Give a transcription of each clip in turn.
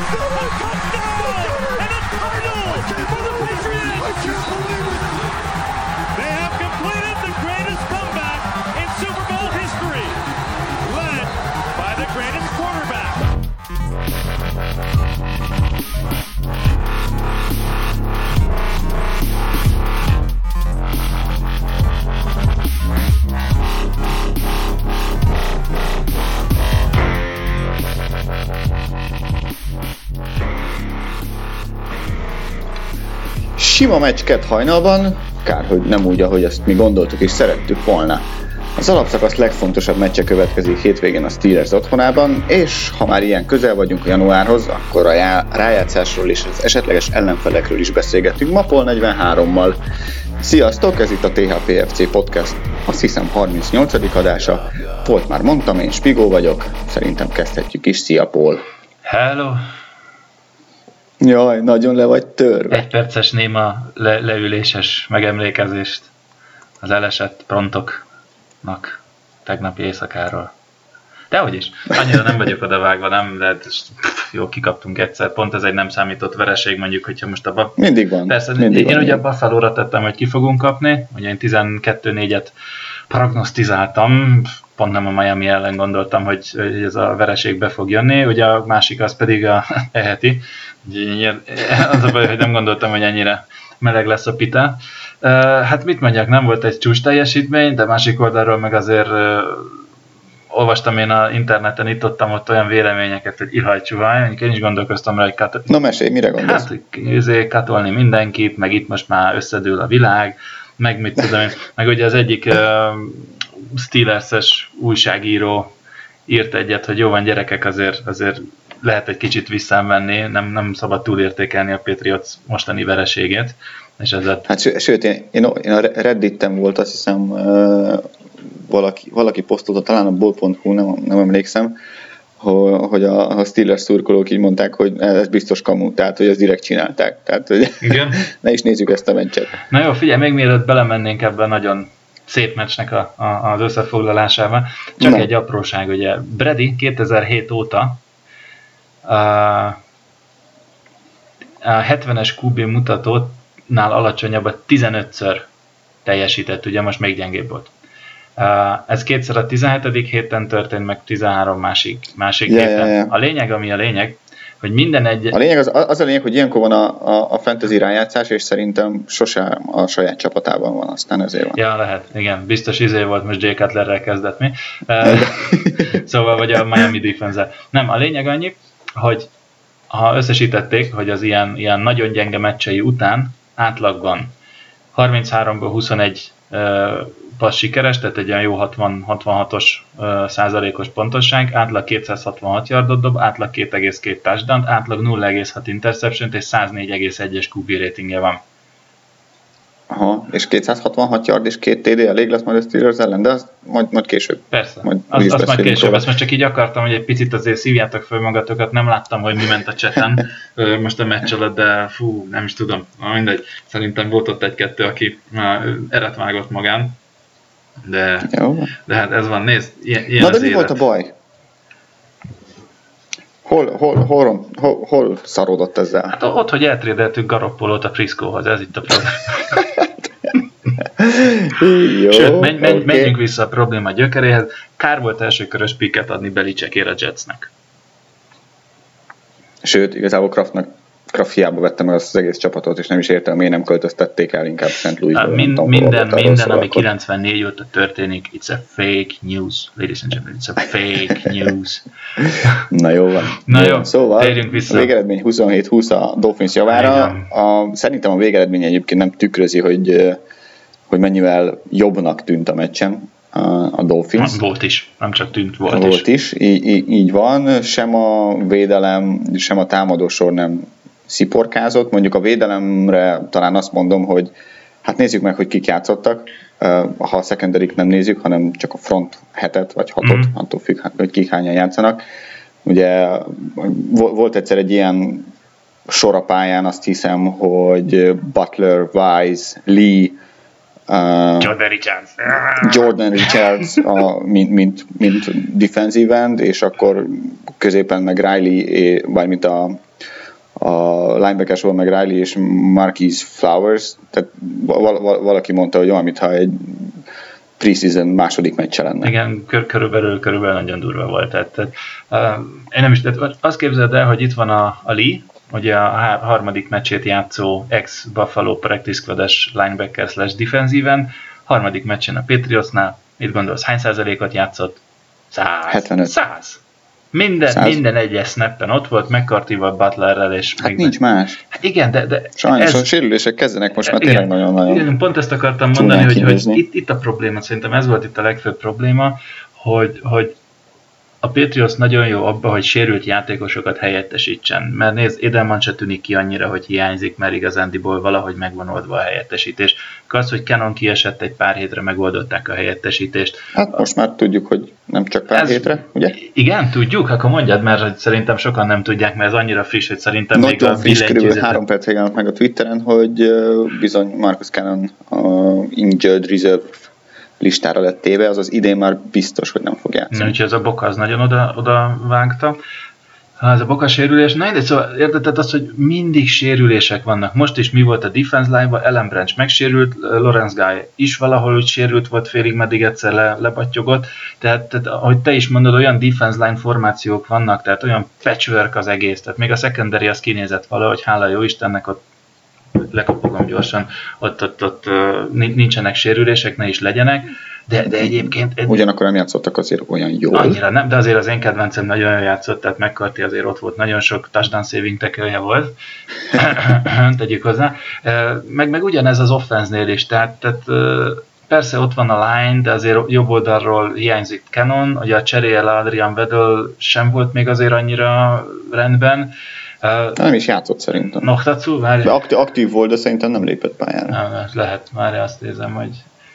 Touchdown! And a Cardinals for the Patriots! Sima meccsket hajnalban, kár, hogy nem úgy, ahogy ezt mi gondoltuk és szerettük volna. Az alapszakasz legfontosabb meccse következik hétvégén a Steelers otthonában, és ha már ilyen közel vagyunk a januárhoz, akkor a rájátszásról és az esetleges ellenfelekről is beszélgetünk Mapol 43-mal. Sziasztok, ez itt a THPFC Podcast, azt hiszem 38. adása. Volt már mondtam, én Spigó vagyok, szerintem kezdhetjük is. Szia, Paul! Hello! Jaj, nagyon le vagy törve. Egy perces néma le- leüléses megemlékezést az elesett prontoknak tegnapi éjszakáról. Dehogy is, annyira nem vagyok odavágva, nem, de jó, kikaptunk egyszer, pont ez egy nem számított vereség, mondjuk, hogyha most abba... Mindig van. Persze, mindig én van, ugye abban felóra tettem, hogy ki fogunk kapni, ugye én 12-4-et prognosztizáltam, pont nem a Miami ellen gondoltam, hogy, hogy ez a vereség be fog jönni, ugye a másik az pedig a eheti, az a baj, hogy nem gondoltam, hogy ennyire meleg lesz a pita. Hát mit mondjak, nem volt egy csúcs teljesítmény, de másik oldalról meg azért olvastam én a interneten, itt ott olyan véleményeket, hogy ihaj csuhaj, én is gondolkoztam rá, hogy kat- Na mesélj, mire gondolsz? Hát, izé, katolni mindenkit, meg itt most már összedől a világ, meg mit tudom én, meg ugye az egyik Steelers-es újságíró írt egyet, hogy jó van gyerekek, azért, azért lehet egy kicsit visszamenni, nem, nem szabad túlértékelni a Patriots mostani vereségét. És ezzel... Hát sőt, én, én, én a Redditen volt, azt hiszem, uh, valaki, valaki posztolta, talán a bull.hu, nem, nem emlékszem, hogy a, a Steelers szurkolók így mondták, hogy ez biztos kamu, tehát hogy ezt direkt csinálták. Tehát, hogy Igen. ne is nézzük ezt a meccset. Na jó, figyelj, még mielőtt belemennénk ebben nagyon szép meccsnek a, a, az összefoglalásába, csak Na. egy apróság, ugye Brady 2007 óta a, a 70-es QB mutatónál alacsonyabbat 15-ször teljesített, ugye most még gyengébb volt. Ez kétszer a 17. héten történt, meg 13 másik, másik yeah, héten. Yeah, yeah. A lényeg, ami a lényeg, hogy minden egy... A lényeg az, az a lényeg, hogy ilyenkor van a, a, a fantasy rájátszás, és szerintem sose a saját csapatában van, aztán ezért van. Ja, lehet, igen. Biztos izé volt, most Jay Cutlerrel kezdett mi. szóval, vagy a Miami defense Nem, a lényeg annyi, hogy ha összesítették, hogy az ilyen, ilyen nagyon gyenge meccsei után átlagban 33-ból 21 passz sikeres, tehát egy olyan jó 60-66-os százalékos pontosság, átlag 266 yardot dob, átlag 2,2 touchdown, átlag 0,6 interception és 104,1-es QB ratingje van. Aha, és 266 yard és két TD elég lesz majd a Steelers ellen, de az majd, majd később. Persze, majd az, az majd később, ezt most csak így akartam, hogy egy picit azért szívjátok föl magatokat, nem láttam, hogy mi ment a cseten most a meccs alatt, de fú, nem is tudom, Na, mindegy, szerintem volt ott egy-kettő, aki eret vágott magán, de, Jó. de hát ez van, nézd, ilyen, ilyen Na de mi élet. volt a baj? Hol, hol, hol, hol, hol szarodott ezzel? Hát ott, hogy eltrédeltük Garoppolót a Friscohoz, ez itt a probléma. Jó, Sőt, menj, menj, okay. menjünk vissza a probléma gyökeréhez. Kár volt első körös piket adni Belicsekért a Jetsnek. Sőt, igazából Kraftnak Kraft hiába vette meg azt az egész csapatot, és nem is értem, miért nem költöztették el inkább St. Louis-ba. Hát Mind, minden, minden, ami 94 óta történik, it's a fake news, ladies and gentlemen, it's a fake news. Na jó van. Na jó, szóval térjünk vissza. A végeredmény 27-20 a Dolphins javára. A, szerintem a végeredmény egyébként nem tükrözi, hogy, hogy mennyivel jobbnak tűnt a meccsen a Dolphins. Volt is, nem csak tűnt, volt, volt is. is. Így, így, így van, sem a védelem, sem a támadósor nem sziporkázott. Mondjuk a védelemre talán azt mondom, hogy hát nézzük meg, hogy kik játszottak, ha a secondary nem nézzük, hanem csak a front hetet vagy hatot, mm. attól függ, hogy kik hányan játszanak. Ugye volt egyszer egy ilyen sor a pályán, azt hiszem, hogy Butler, Wise, Lee, Uh, Jordan Richards. Jordan Richards, a, mint, mint, mint defensive end, és akkor középen meg Riley, vagy mint a, a linebacker volt meg Riley és Marquise Flowers, tehát val- val- valaki mondta, hogy olyan, mintha egy preseason második meccse lenne. Igen, kör, körülbelül, körülbelül nagyon durva volt. Tehát, tehát uh, én nem is, tehát azt képzeld el, hogy itt van a, a Lee, ugye a harmadik meccsét játszó ex-Buffalo practice squad linebacker slash defensive harmadik meccsen a Patriotsnál, mit gondolsz, hány százalékot játszott? 100. 75. 100. Minden, 100. minden egyes snappen ott volt, McCarthy-val, Butlerrel, és Hát nincs meg... más. Hát igen, de... de Sajnos ez... a sérülések kezdenek most már tényleg nagyon-nagyon Igen, pont ezt akartam mondani, hogy, hogy itt, itt a probléma, szerintem ez volt itt a legfőbb probléma, hogy, hogy a Patriots nagyon jó abba, hogy sérült játékosokat helyettesítsen, mert nézd, Edelman se tűnik ki annyira, hogy hiányzik, mert igazándiból valahogy megvan oldva a helyettesítés. Az, hogy Canon kiesett egy pár hétre, megoldották a helyettesítést. Hát most már tudjuk, hogy nem csak pár Ez, hétre, ugye? Igen, tudjuk? Akkor mondjad, mert szerintem sokan nem tudják, mert ez annyira friss, hogy szerintem Nagyon még a friss, körülbelül három perc meg a Twitteren, hogy bizony Marcus Cannon a injured reserve listára lett téve, az az idén már biztos, hogy nem fog játszani. Úgyhogy ez a boka az nagyon oda, oda vágta. Ha ez a boka sérülés, na de szóval érted az, hogy mindig sérülések vannak. Most is mi volt a defense line-ban, Ellen Branch megsérült, Lorenz Guy is valahol úgy sérült volt, félig meddig egyszer le, lebattyogott. Tehát, tehát, ahogy te is mondod, olyan defense line formációk vannak, tehát olyan patchwork az egész. Tehát még a secondary az kinézett valahogy, hála jó Istennek, ott lekapogom gyorsan, ott, ott, ott nincsenek sérülések, ne is legyenek, de, de egyébként... Ugyanakkor nem játszottak azért olyan jól. Annyira nem, de azért az én kedvencem nagyon jól játszott, tehát McCarthy azért ott volt, nagyon sok touchdown saving tackle volt, tegyük hozzá. Meg, meg ugyanez az offense-nél is, tehát, tehát persze ott van a line, de azért jobb oldalról hiányzik Canon, ugye a cseréjel Adrian Vedel sem volt még azért annyira rendben, Uh, nem is játszott szerintem. Noktatsu? Már... Aktív, aktív volt, de szerintem nem lépett pályára. Nem, lehet, már azt nézem, hogy...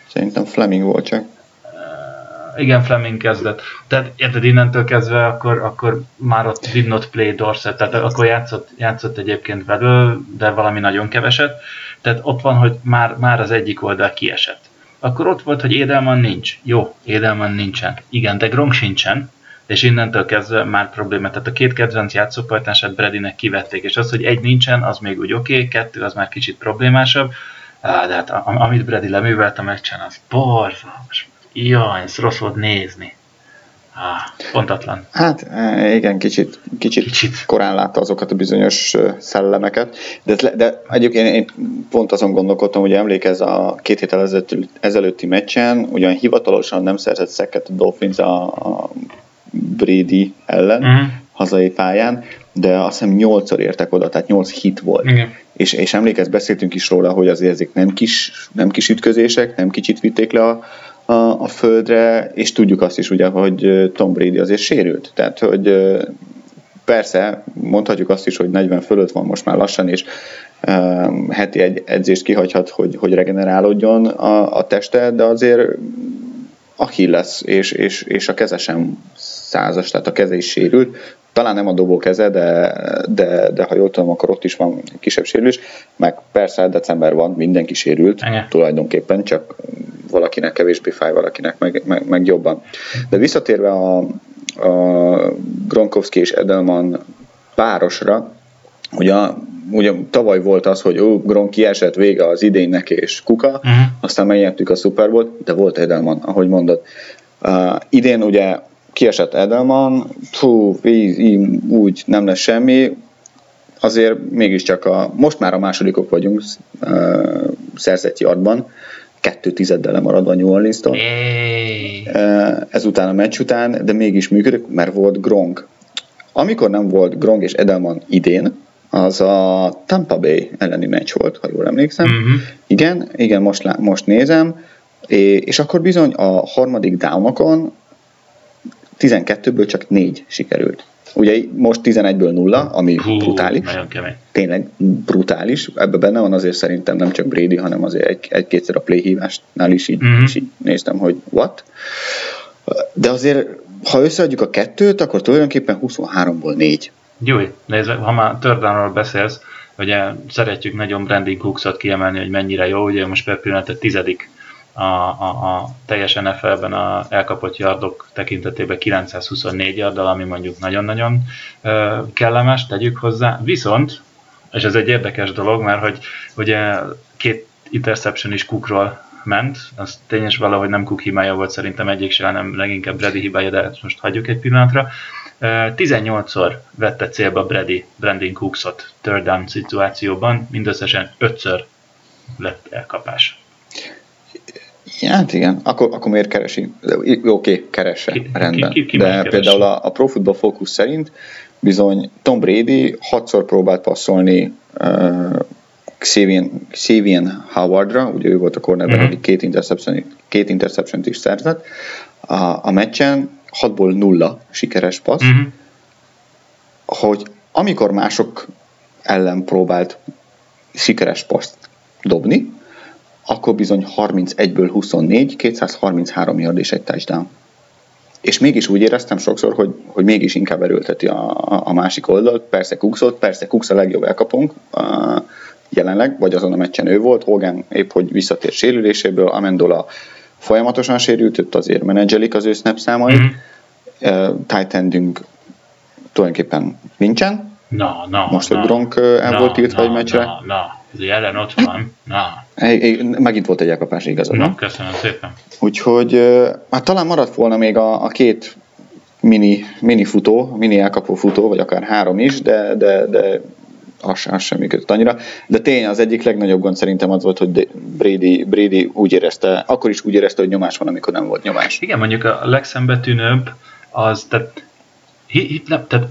Szerintem Fleming volt csak. Uh, igen, Fleming kezdett. Tehát érted, innentől kezdve akkor, akkor már ott did not play Dorset, tehát akkor játszott, játszott egyébként Vedel, de valami nagyon keveset. Tehát ott van, hogy már, már az egyik oldal kiesett. Akkor ott volt, hogy Édelman nincs. Jó, Édelman nincsen. Igen, de Gronk sincsen és innentől kezdve már probléma. Tehát a két kedvenc játszópajtását Bradynek kivették, és az, hogy egy nincsen, az még úgy oké, okay, kettő az már kicsit problémásabb, de hát amit Brady leművelt a meccsen, az borzalmas. Jaj, ez rossz volt nézni. Ah, pontatlan. Hát e, igen, kicsit, kicsit, kicsit. korán látta azokat a bizonyos szellemeket, de, de egyébként én pont azon gondolkodtam, hogy emlékez a két héttel ezelőtti meccsen, ugyan hivatalosan nem szerzett szeket a Dolphins a, a Brady ellen uh-huh. hazai pályán, de azt hiszem 8-szor értek oda, tehát 8 hit volt. Igen. És, és emlékezz, beszéltünk is róla, hogy azért ezek nem kis, nem kis ütközések, nem kicsit vitték le a, a, a földre, és tudjuk azt is ugye, hogy Tom Brady azért sérült. Tehát, hogy persze, mondhatjuk azt is, hogy 40 fölött van most már lassan, és um, heti egy edzést kihagyhat, hogy, hogy regenerálódjon a, a teste, de azért Achilles és, és, és a keze sem százas, tehát a keze is sérült. Talán nem a dobó keze, de, de, de ha jól tudom, akkor ott is van kisebb sérülés. Meg persze december van, mindenki sérült Igen. tulajdonképpen, csak valakinek kevésbé fáj, valakinek meg, meg, meg jobban. De visszatérve a, a Gronkowski és Edelman párosra, ugye, ugye tavaly volt az, hogy ó, Gronk kiesett vége az idénynek és kuka, uh-huh. aztán megnyertük a Super Bowl, de volt Edelman, ahogy mondod. Uh, idén ugye kiesett Edelman, fú, így, így, úgy nem lesz semmi, azért mégiscsak a, most már a másodikok vagyunk uh, szerzett yardban, kettő tizeddel lemaradva New Orleans-tól. Uh, ezután a meccs után, de mégis működik, mert volt Gronk. Amikor nem volt Gronk és Edelman idén, az a Tampa Bay elleni meccs volt, ha jól emlékszem. Uh-huh. Igen, igen, most, most nézem, és akkor bizony a harmadik downokon 12-ből csak 4 sikerült. Ugye most 11-ből 0, ami Hú, brutális. Tényleg brutális. Ebben benne van azért szerintem nem csak Brady, hanem azért egy, egy-kétszer a playhívásnál is így, is így néztem, hogy what. De azért, ha összeadjuk a kettőt, akkor tulajdonképpen 23-ból 4. Jó, nézd, ha már Tördanról beszélsz, ugye szeretjük nagyon Brandon Cooksot kiemelni, hogy mennyire jó, ugye most per pillanat a tizedik a, a, a teljes NFL-ben a elkapott yardok tekintetében 924 yarddal, ami mondjuk nagyon-nagyon kellemes, tegyük hozzá. Viszont, és ez egy érdekes dolog, mert hogy ugye két interception is Cookról ment, az tényes valahogy nem Cook hibája volt szerintem egyik se, hanem leginkább Brady hibája, de most hagyjuk egy pillanatra. 18-szor vette célba Brady Brandon Cooksot third down szituációban, mindösszesen 5-ször lett elkapás. Hát igen, akkor, akkor miért keresi? Oké, okay, keresse, ki, rendben. Ki, ki, ki De például a, a Pro Football Focus szerint bizony Tom Brady hatszor próbált passzolni uh, Xavier, Xavier Howardra, ugye ő volt a cornerback, uh-huh. két interception, két interception is szerzett. A, a meccsen 6-ból 0 sikeres passz, uh-huh. hogy amikor mások ellen próbált sikeres paszt dobni, akkor bizony 31-ből 24, 233 yard és egy touchdown. És mégis úgy éreztem sokszor, hogy, hogy mégis inkább erőlteti a, a másik oldalt. Persze Cooksot, persze Cooks a legjobb elkapunk uh, jelenleg, vagy azon a meccsen ő volt. Hogan épp, hogy visszatért sérüléséből, Amendola folyamatosan sérült, ott azért menedzselik az ő snap számait. Mm-hmm. Uh, tight endünk tulajdonképpen nincsen. Na, na, Most, hogy Gronk el na, volt tiltva egy meccsre. Na, na, jelen ott van. Na. Megint volt egy elkapás igazad. Na, köszönöm szépen. Úgyhogy hát talán maradt volna még a, a két mini, mini futó, mini elkapó futó, vagy akár három is, de, de, de az, az sem működött annyira. De tény, az egyik legnagyobb gond szerintem az volt, hogy Brady, Brady úgy érezte, akkor is úgy érezte, hogy nyomás van, amikor nem volt nyomás. Igen, mondjuk a legszembetűnőbb az, tehát, hi, hi, nem, tehát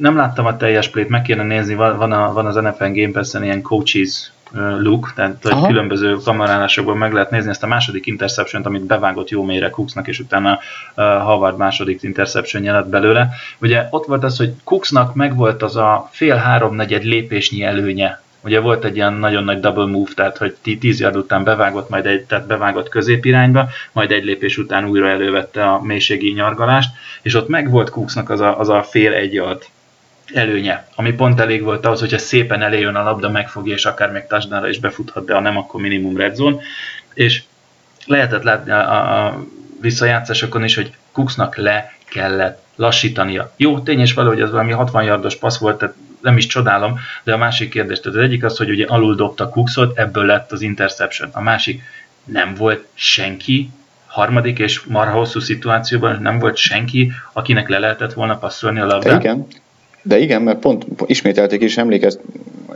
nem láttam a teljes plét, meg kéne nézni, van, van, a, van az NFL Game Pass-en ilyen coaches look, tehát hogy különböző kamerálásokban meg lehet nézni ezt a második interception amit bevágott jó mélyre Cooksnak, és utána Howard második interception lett belőle. Ugye ott volt az, hogy Cooksnak megvolt az a fél háromnegyed lépésnyi előnye. Ugye volt egy ilyen nagyon nagy double move, tehát hogy 10 yard után bevágott, majd egy, tehát bevágott középirányba, majd egy lépés után újra elővette a mélységi nyargalást, és ott meg volt Cooksnak az a, az a fél egy yard előnye, ami pont elég volt ahhoz, hogyha szépen eléjön a labda, megfogja, és akár még touchdownra is befuthat, de ha nem, akkor minimum red zone. És lehetett látni a, a visszajátszásokon is, hogy Cooksnak le kellett lassítania. Jó, tény és való, hogy ez valami 60 yardos passz volt, tehát nem is csodálom, de a másik kérdés, tehát az egyik az, hogy ugye alul dobta Cooksot, ebből lett az interception. A másik, nem volt senki, harmadik és marha hosszú szituációban nem volt senki, akinek le lehetett volna passzolni a labdát. igen, de igen, mert pont ismételték is, emlékez,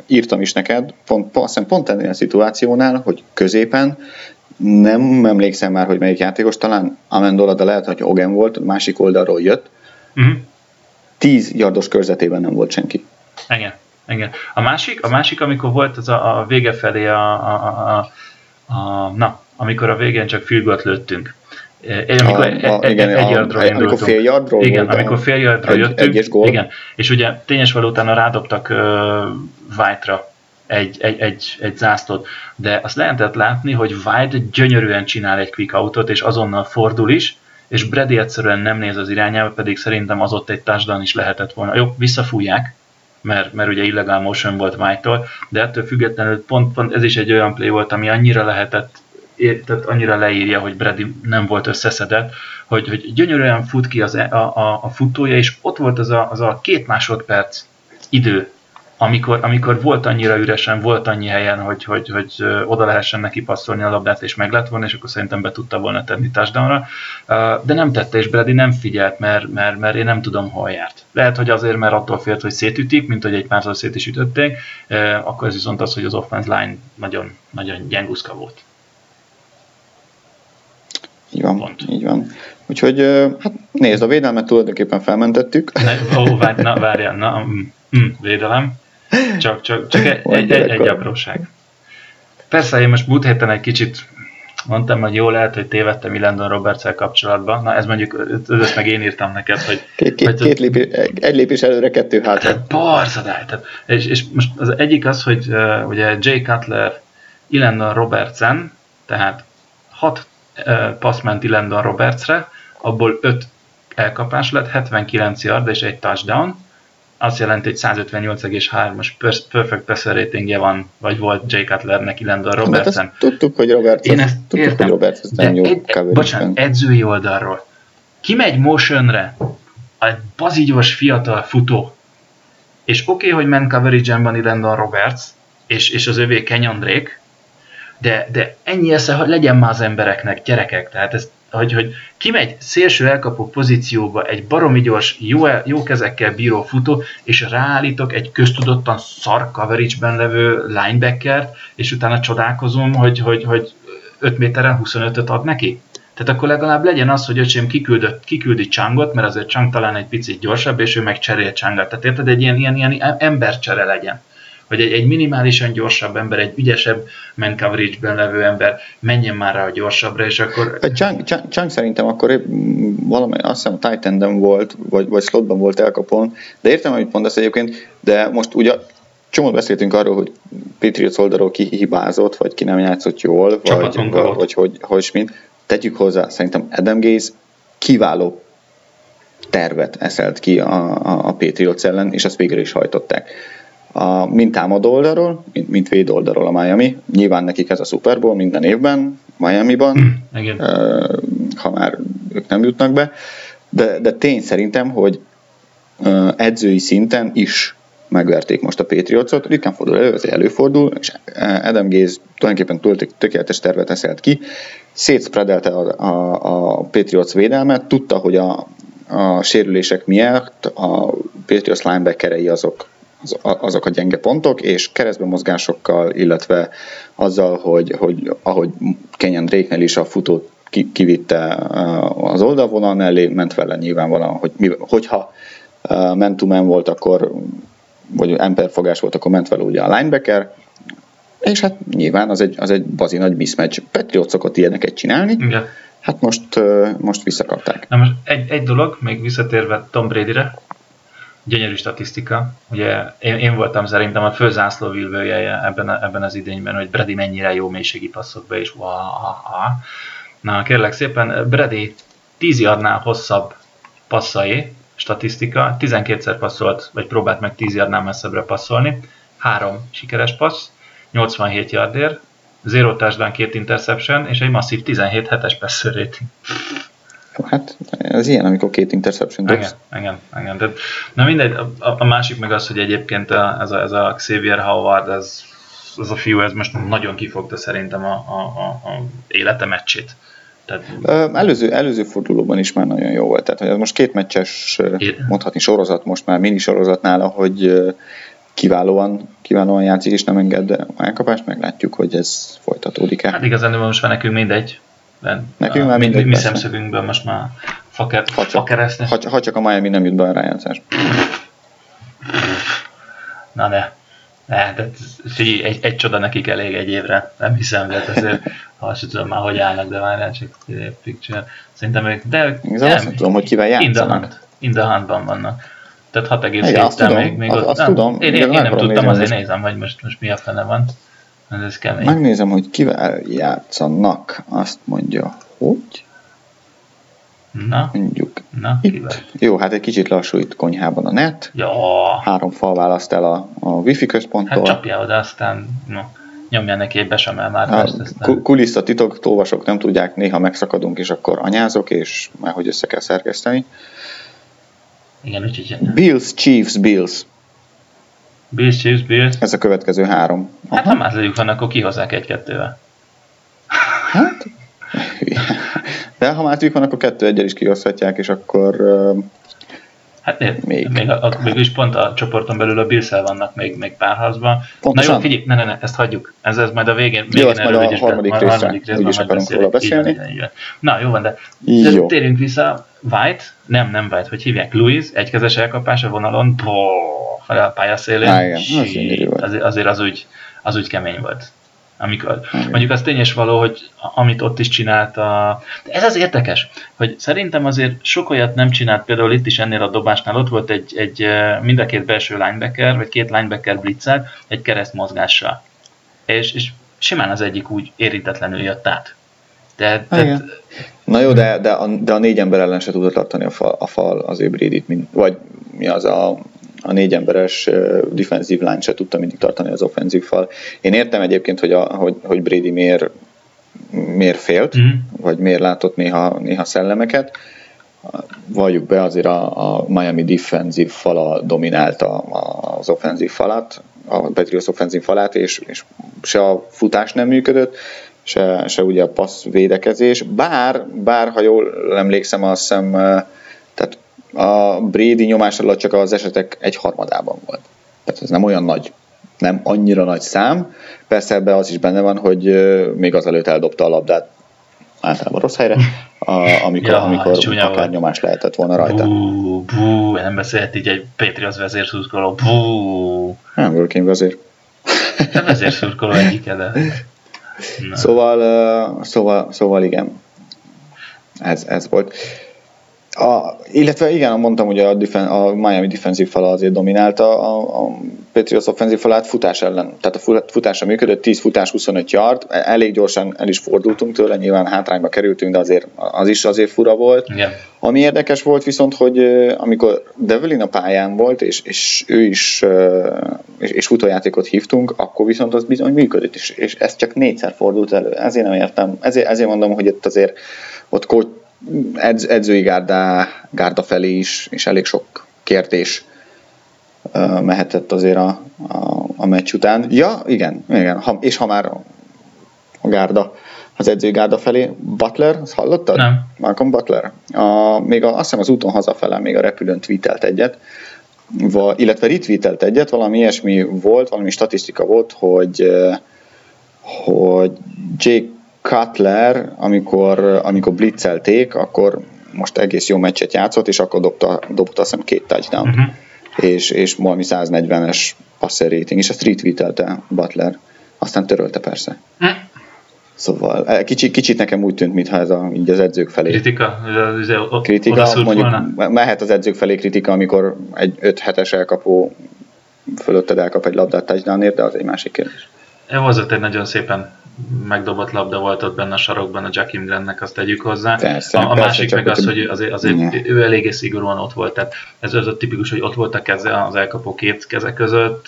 írtam is neked, pont, pont, pont ennél a szituációnál, hogy középen nem emlékszem már, hogy melyik játékos, talán Amendola, de lehet, hogy Ogen volt, másik oldalról jött. Uh-huh. Tíz yardos körzetében nem volt senki. Igen, igen. A másik, a másik amikor volt az a, a vége felé a, a, a, a, na, amikor a végén csak field lőttünk amikor a, a, igen, egy, egy yardról a, Amikor fél yardról Igen, amikor fél yardról jöttünk. Egyes gól. Igen, és ugye tényes való utána rádobtak uh, White-ra egy, egy, egy, egy zászlót, de azt lehetett látni, hogy White gyönyörűen csinál egy quick outot, és azonnal fordul is, és Brady egyszerűen nem néz az irányába, pedig szerintem az ott egy touchdown is lehetett volna. Jó, visszafújják, mert, mert ugye illegál motion volt White-tól, de ettől függetlenül pont, pont ez is egy olyan play volt, ami annyira lehetett tehát annyira leírja, hogy Brady nem volt összeszedett, hogy, hogy gyönyörűen fut ki az, e, a, a, a futója, és ott volt az a, az a két másodperc idő, amikor, amikor volt annyira üresen, volt annyi helyen, hogy, hogy, hogy oda lehessen neki passzolni a labdát, és meg lett volna, és akkor szerintem be tudta volna tenni touchdownra. De nem tette, és Brady nem figyelt, mert, mert, mert én nem tudom, hol járt. Lehet, hogy azért, mert attól félt, hogy szétütik, mint hogy egy párszor szét is ütötték, akkor ez viszont az, hogy az offense line nagyon, nagyon gyenguszka volt. Így van, Pont. így van. Úgyhogy hát nézd, a védelmet tulajdonképpen felmentettük. Ne, ó, várj, na, várjál, na, mm, mm, védelem. Csak, csak, csak egy, egy, egy, egy apróság. Persze, én most múlt héten egy kicsit mondtam, hogy jó lehet, hogy tévedtem Landon roberts kapcsolatban. Na ez mondjuk, ezt meg én írtam neked, hogy... Két, két, két lépés, egy lépés előre, kettő hátra. Tehát barzadály. Tehát, és, és most az egyik az, hogy uh, ugye Jay Cutler, Landon Robertsen, tehát hat passz ment Landon Robertsre, abból 5 elkapás lett, 79 yard és egy touchdown, azt jelenti, hogy 158,3-as perfect passer ratingje van, vagy volt Jay Cutlernek, Landon Hát Robertson. tudtuk, hogy Robert, Én ezt tudtuk, értem. hogy Robert ez De nem jó ed, bocsánat, edzői oldalról. Kimegy motionre, egy bazigyors fiatal futó, és oké, okay, hogy man coverage van Landon Roberts, és, és az övé Kenyon Drake, de, de ennyi esze, hogy legyen már az embereknek, gyerekek, tehát ez, hogy, hogy kimegy szélső elkapó pozícióba egy baromi gyors, jó, jó kezekkel bíró futó, és ráállítok egy köztudottan szar coverage-ben levő linebackert, és utána csodálkozom, hogy, hogy, hogy 5 méteren 25-öt ad neki? Tehát akkor legalább legyen az, hogy öcsém kiküldött, kiküldi Csangot, mert azért Csang talán egy picit gyorsabb, és ő meg cserél Csangot. Tehát érted, egy ilyen, ilyen, ilyen embercsere legyen. Hogy egy, egy minimálisan gyorsabb ember, egy ügyesebb man coverage-ben levő ember menjen már rá a gyorsabbra, és akkor Egy Chang, Chang, Chang szerintem akkor valami, azt hiszem enden volt, vagy, vagy slotban volt elkapon, de értem, amit mondasz egyébként, de most ugye csomót beszéltünk arról, hogy Patriots oldalról ki hibázott, vagy ki nem játszott jól, vagy, Csapatunk vagy, volt. vagy hogy, hogy mint. Tegyük hozzá, szerintem Adam Gaze kiváló tervet eszelt ki a, a, a Patriots ellen, és ezt végre is hajtották. A, mind támadó oldalról, mint, mint véd oldalról a Miami. Nyilván nekik ez a Super Bowl minden évben, Miami-ban, igen. ö, ha már ők nem jutnak be, de, de tény szerintem, hogy edzői szinten is megverték most a Patriotsot, ritkán fordul elő, ez előfordul, és Adam Gaze tulajdonképpen tök- tökéletes tervet eszelt ki, szétszpredelte a, a, a Patriots védelmet, tudta, hogy a, a sérülések miatt a Patriots linebackerei azok, az, azok a gyenge pontok, és keresztbe mozgásokkal, illetve azzal, hogy, hogy ahogy Kenyan Drake-nél is a futót ki, kivitte uh, az oldalvonal mellé, ment vele nyilvánvalóan, hogy mi, hogyha man to man volt, akkor vagy ember fogás volt, akkor ment vele ugye a linebacker, és hát nyilván az egy, az egy bazi nagy mismatch. Patriot szokott ilyeneket csinálni, igen. hát most, uh, most visszakapták. Na most egy, egy dolog, még visszatérve Tom Brady-re, gyönyörű statisztika. Ugye én, én voltam szerintem a főzászló vívője ebben, ebben az idényben, hogy Brady mennyire jó mélységi passzokba is. Wow. Na kérlek szépen, Brady 10 yardnál hosszabb passzai, statisztika, 12-szer passzolt, vagy próbált meg 10 yardnál messzebbre passzolni, három sikeres passz, 87 yardért, 0 touchdown, 2 interception, és egy masszív 17 hetes passer rating. Hát ez ilyen, amikor két interception Igen, dobsz. igen, igen. De, na mindegy, a, a, másik meg az, hogy egyébként a, ez, a, ez a Xavier Howard, ez, ez a fiú, ez most nagyon kifogta szerintem a, a, a, a élete meccsét. Tehát, Előző, előző fordulóban is már nagyon jó volt. Tehát hogy ez most két meccses, mondhatni sorozat, most már mini sorozat nála, hogy kiválóan, kiválóan játszik, és nem enged elkapást, meglátjuk, hogy ez folytatódik-e. hát igazán most már nekünk mindegy. Nekünk a, már mi, mindegy, mi, mi szemszögünkből most már faker, Ha csak, fakeresznek. ha, ha csak a Miami nem jut be a rájátszás. Na de, ne, de figyelj, egy, egy csoda nekik elég egy évre. Nem hiszem, de azért, ha azt sem tudom már, hogy állnak, de várjál csak picture. Szerintem ők, de ők Igazából azt nem tudom, hogy kivel játszanak. hand. In the handban vannak. Tehát 6 egész Igen, azt tudom, még, még azt- ott, azt nem, tudom. Én, én, Igazán én nem akarom tudtam, azért nézem, hogy most, most mi a fene van. Ez, ez kemény. Megnézem, hogy kivel játszanak. Azt mondja, hogy Na, mondjuk na, kivel? itt. Jó, hát egy kicsit lassú itt konyhában a net. Ja, Három fal választ el a, a wifi hát központtól. csapja oda, aztán no, nyomja neki egy besemel már A aztán. ku- kulissza titok, tolvasok nem tudják, néha megszakadunk, és akkor anyázok, és már hogy össze kell szerkeszteni. Igen, úgyhogy Bills, Chiefs, Bills. Bills, Chiefs, Bills. Ez a következő három. Hát ha mázoljuk van, akkor kihozzák egy-kettővel. Hát, de ha már van, akkor kettő egyel is kioszthatják, és akkor uh, Hát még, Még. a, a, még is pont a csoporton belül a bills vannak még, még párharcban. Pontosan. Na jó, figyelj, ne, ne, ne, ezt hagyjuk. Ez, ez majd a végén, Jó, végén majd a erről is be- harmadik a részre harmadik részben úgyis majd akarunk róla. Így beszélni. így így van. Na, jó van, de, de jó. térjünk vissza. White, nem, nem White, hogy hívják? Louis, egykezes elkapás a vonalon, bó, fel a pályaszélén. Á, igen, az volt. azért, azért az úgy, az úgy kemény volt. Amikor, Igen. mondjuk az tényes való, hogy amit ott is csinált a... De ez az érdekes, hogy szerintem azért sok olyat nem csinált, például itt is ennél a dobásnál ott volt egy, egy mind a két belső linebacker, vagy két linebacker blitzer, egy kereszt mozgással. És, és simán az egyik úgy érintetlenül jött át. De, de Igen. Na jó, de, de, a, de a négy ember ellen se tudott tartani a fal, a fal Brady-t, mint, vagy mi az a, a négy emberes defensív line se tudta mindig tartani az offenzív fal. Én értem egyébként, hogy, a, hogy, hogy Brady miért, miért félt, mm. vagy miért látott néha, néha szellemeket. Valljuk be, azért a, a Miami defensív fala dominálta az offenzív falat, a Patriots offenzív falát, és, és se a futás nem működött, se, se ugye a passz védekezés, bár, bár ha jól emlékszem, azt hiszem, a Brady nyomás alatt csak az esetek egy harmadában volt. Tehát ez nem olyan nagy, nem annyira nagy szám. Persze ebbe az is benne van, hogy még azelőtt eldobta a labdát általában rossz helyre, a, amikor, ja, amikor akár volt. nyomás lehetett volna rajta. Bú, bú, nem beszélt így egy Patriots vezérszurkoló, bú. Nem én vezér. Nem vezérszurkoló egyik de... Szóval, uh, szóval, szóval igen, ez, ez volt. A, illetve igen, mondtam, hogy a, defen, a Miami defensív fala azért dominálta a, a Patriots offenzív falát futás ellen. Tehát a futásra működött, 10 futás, 25 yard, elég gyorsan el is fordultunk tőle, nyilván hátrányba kerültünk, de azért az is azért fura volt. Igen. Ami érdekes volt viszont, hogy amikor Develin a pályán volt, és, és ő is és, és futójátékot hívtunk, akkor viszont az bizony működött, és, és ez csak négyszer fordult elő. Ezért nem értem. Ezért, ezért mondom, hogy itt azért ott edz, edzői gárda, gárda felé is, és elég sok kérdés mehetett azért a, a, a meccs után. Ja, igen, igen. Ha, és ha már a gárda, az edzői gárda felé, Butler, azt hallottad? Nem. Malcolm Butler. A, még a, azt hiszem az úton hazafele még a repülőn tweetelt egyet, va, illetve retweetelt egyet, valami ilyesmi volt, valami statisztika volt, hogy hogy Jake Cutler, amikor, amikor blitzelték, akkor most egész jó meccset játszott, és akkor dobta, dobta azt hiszem két touchdown. Uh-huh. És, és valami 140-es passer rating, és ezt retweetelte Butler. Aztán törölte persze. Uh-huh. Szóval eh, kicsit, kicsit nekem úgy tűnt, mintha ez a, így az edzők felé. Kritika? kritika, mondjuk volna? mehet az edzők felé kritika, amikor egy 5 hetes elkapó fölötted elkap egy labdát touchdownért, de az egy másik kérdés. Az ott egy nagyon szépen megdobott labda volt ott benne a sarokban a Jackim Grantnek, azt tegyük hozzá. Persze, a, a persze, másik meg az, hogy azért, azért ő eléggé szigorúan ott volt, tehát ez az a tipikus, hogy ott volt a keze, az elkapó két keze között,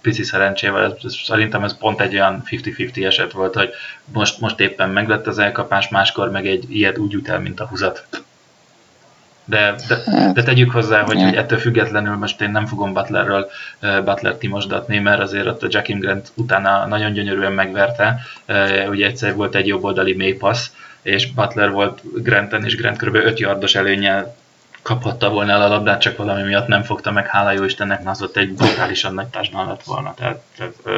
pici szerencsével, szerintem ez pont egy olyan 50-50 eset volt, hogy most, most éppen meglett az elkapás, máskor meg egy ilyet úgy jut el, mint a húzat. De, de, hát, de tegyük hozzá, hogy, hogy ettől függetlenül most én nem fogom Butlerről Butler timosdatni, mert azért ott a Jackim Grant utána nagyon gyönyörűen megverte. Ugye egyszer volt egy jobboldali mély passz, és Butler volt Granten, és Grant kb. 5 yardos előnyel kaphatta volna el a labdát, csak valami miatt nem fogta meg, hála jó Istennek, mert az ott egy brutálisan nagy társadalmat lett volna. Tehát, tehát, uh,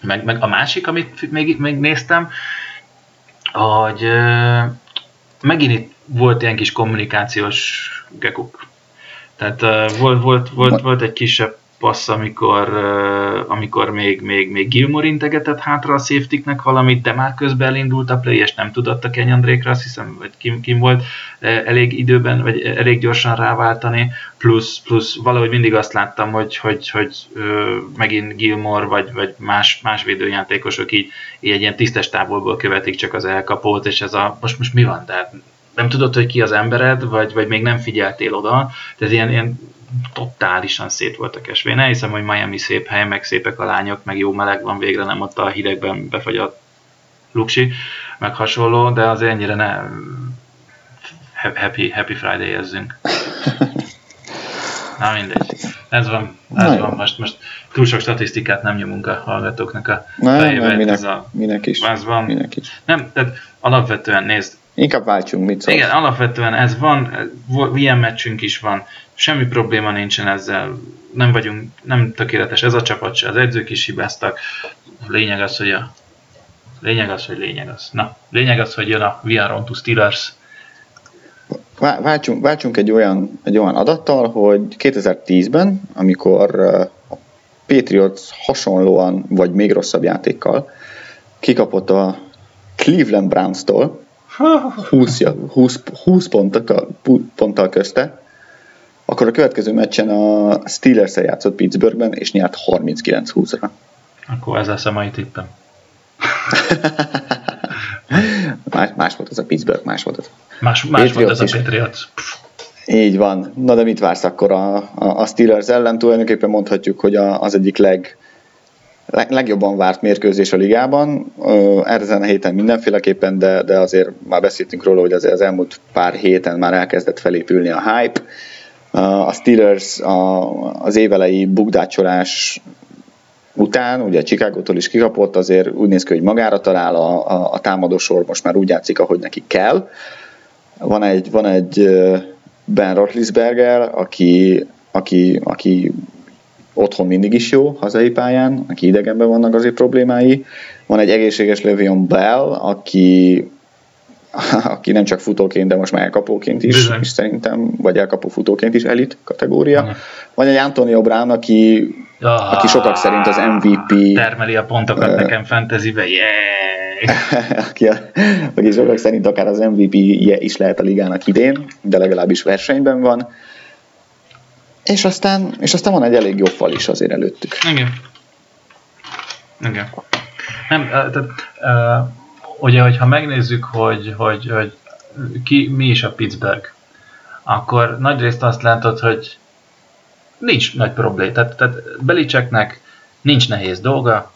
meg, meg a másik, amit még, még néztem, hogy megint itt volt ilyen kis kommunikációs gekuk. Tehát uh, volt, volt, volt, volt egy kisebb passz, amikor, uh, amikor még, még, még Gilmore integetett hátra a safety valamit, de már közben elindult a play, és nem tudott a Kenyon azt hiszem, vagy kim, kim volt elég időben, vagy elég gyorsan ráváltani, plusz, plusz valahogy mindig azt láttam, hogy, hogy, hogy megint Gilmore, vagy, vagy más, más védőjátékosok így, így egy ilyen tisztes távolból követik csak az elkapót, és ez a, most, most mi van, tehát nem tudod, hogy ki az embered, vagy, vagy még nem figyeltél oda, tehát ilyen, ilyen totálisan szét voltak esve. Én elhiszem, hogy Miami szép hely, meg szépek a lányok, meg jó meleg van, végre nem ott a hidegben befagy a luksi, meg hasonló, de azért ennyire ne happy, happy Friday ezzünk. Na mindegy. Ez van, ez Na van. Most, most túl sok statisztikát nem nyomunk a hallgatóknak a nem, fejébe. Nem, minek, ez a, minek is. Ez van. Minek is. Nem, tehát alapvetően nézd, Inkább váltsunk, mit szólsz? Igen, alapvetően ez van, ilyen meccsünk is van, semmi probléma nincsen ezzel, nem vagyunk, nem tökéletes ez a csapat se, az edzők is hibáztak, lényeg az, hogy a lényeg az, hogy lényeg az. Na, lényeg az, hogy jön a On To Steelers. Váltsunk, váltsunk egy, olyan, egy olyan adattal, hogy 2010-ben, amikor a Patriots hasonlóan, vagy még rosszabb játékkal kikapott a Cleveland Browns-tól, 20, 20, 20 ponttal, ponttal közte, akkor a következő meccsen a steelers játszott Pittsburghben, és nyert 39-20-ra. Akkor ez lesz a mai tippem. más, más volt az a Pittsburgh, más volt az. Más, más volt az a Patriots. Így van. Na de mit vársz akkor a, a, a Steelers ellen? Tulajdonképpen mondhatjuk, hogy a, az egyik leg, legjobban várt mérkőzés a ligában. Ezen a héten mindenféleképpen, de, de azért már beszéltünk róla, hogy azért az elmúlt pár héten már elkezdett felépülni a hype. A Steelers a, az évelei bukdácsolás után, ugye Chicago-tól is kikapott, azért úgy néz ki, hogy magára talál a, a, a támadósor, most már úgy játszik, ahogy neki kell. Van egy, van egy Ben Roethlisberger, aki, aki, aki otthon mindig is jó, hazai pályán, aki idegenben vannak azért problémái. Van egy egészséges Le'Veon Bell, aki, aki nem csak futóként, de most már elkapóként is, Bizony. szerintem, vagy elkapó futóként is elit kategória. Aha. Van egy Antonio Brown, aki, ah, aki sokak szerint az MVP. Termeli a pontokat uh, nekem fantasybe, yeah! aki, a, aki sokak szerint akár az MVP-je is lehet a ligának idén, de legalábbis versenyben van. És aztán, és aztán van egy elég jó fal is azért előttük. Igen. Igen. Nem, tehát, uh, ugye, hogyha megnézzük, hogy, hogy, hogy ki, mi is a Pittsburgh, akkor nagyrészt azt látod, hogy nincs nagy probléma. Tehát, tehát Belicseknek nincs nehéz dolga,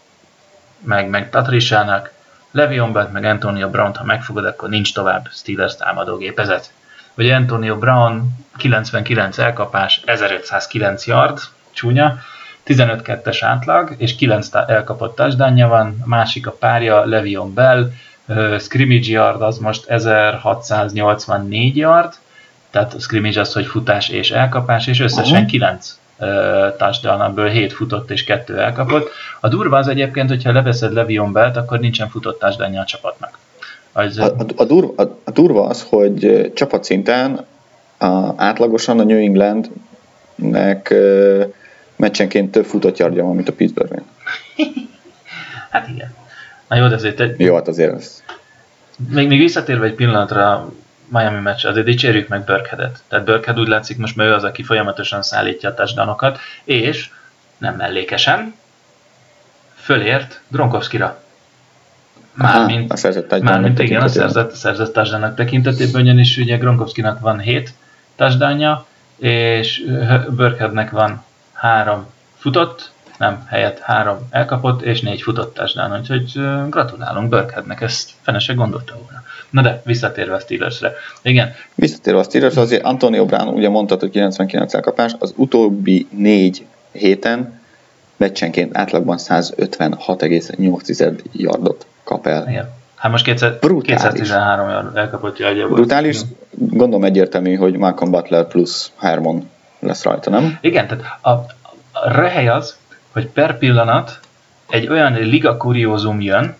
meg, meg Patriciának, Levion Bell, meg Antonio Brown, ha megfogod, akkor nincs tovább Steelers támadógépezet. Vagy Antonio Brown 99 elkapás, 1509 yard, csúnya, 15-2-es átlag, és 9 elkapott touchdownja van, a másik a párja, Levion Bell, uh, scrimmage yard az most 1684 yard, tehát a scrimmage az, hogy futás és elkapás, és összesen uh-huh. 9 uh, touchdown, abból 7 futott és 2 elkapott. A durva az egyébként, hogyha leveszed Levion Belt, akkor nincsen futott touchdownja a csapatnak. Az, a, a, a, durva, a, a durva az, hogy csapatszinten a, átlagosan a New Englandnek meccsenként több futott yardja van, mint a Pittsburghnek. hát igen. Na jó, de azért... Egy... Jó, hát azért az... Még, még visszatérve egy pillanatra Miami meccs, azért dicsérjük meg Burkheadet. Tehát Burkhead úgy látszik, most már ő az, aki folyamatosan szállítja a touchdownokat, és nem mellékesen, fölért Gronkowski-ra. Mármint, a szerzett mármint igen, a szerzett, a szerzett touchdownnak tekintetében, ugyanis ugye Gronkowski-nak van 7 touchdownja, és Burkheadnek van 3 futott, nem, helyett három elkapott, és négy futott touchdown, úgyhogy gratulálunk Burkheadnek, ezt fene se gondolta volna. Na de, visszatérve a Steelersre. Igen. Visszatérve a Steelersre, azért Antonio Brown ugye mondta, hogy 99 elkapás, az utóbbi négy héten meccsenként átlagban 156,8 yardot kap el. Igen. Hát most 200, 213 yard elkapott yardja Brutális, gondolom egyértelmű, hogy Malcolm Butler plusz Hermon lesz rajta, nem? Igen, tehát a, a rehely az, hogy per pillanat egy olyan liga kuriózum jön,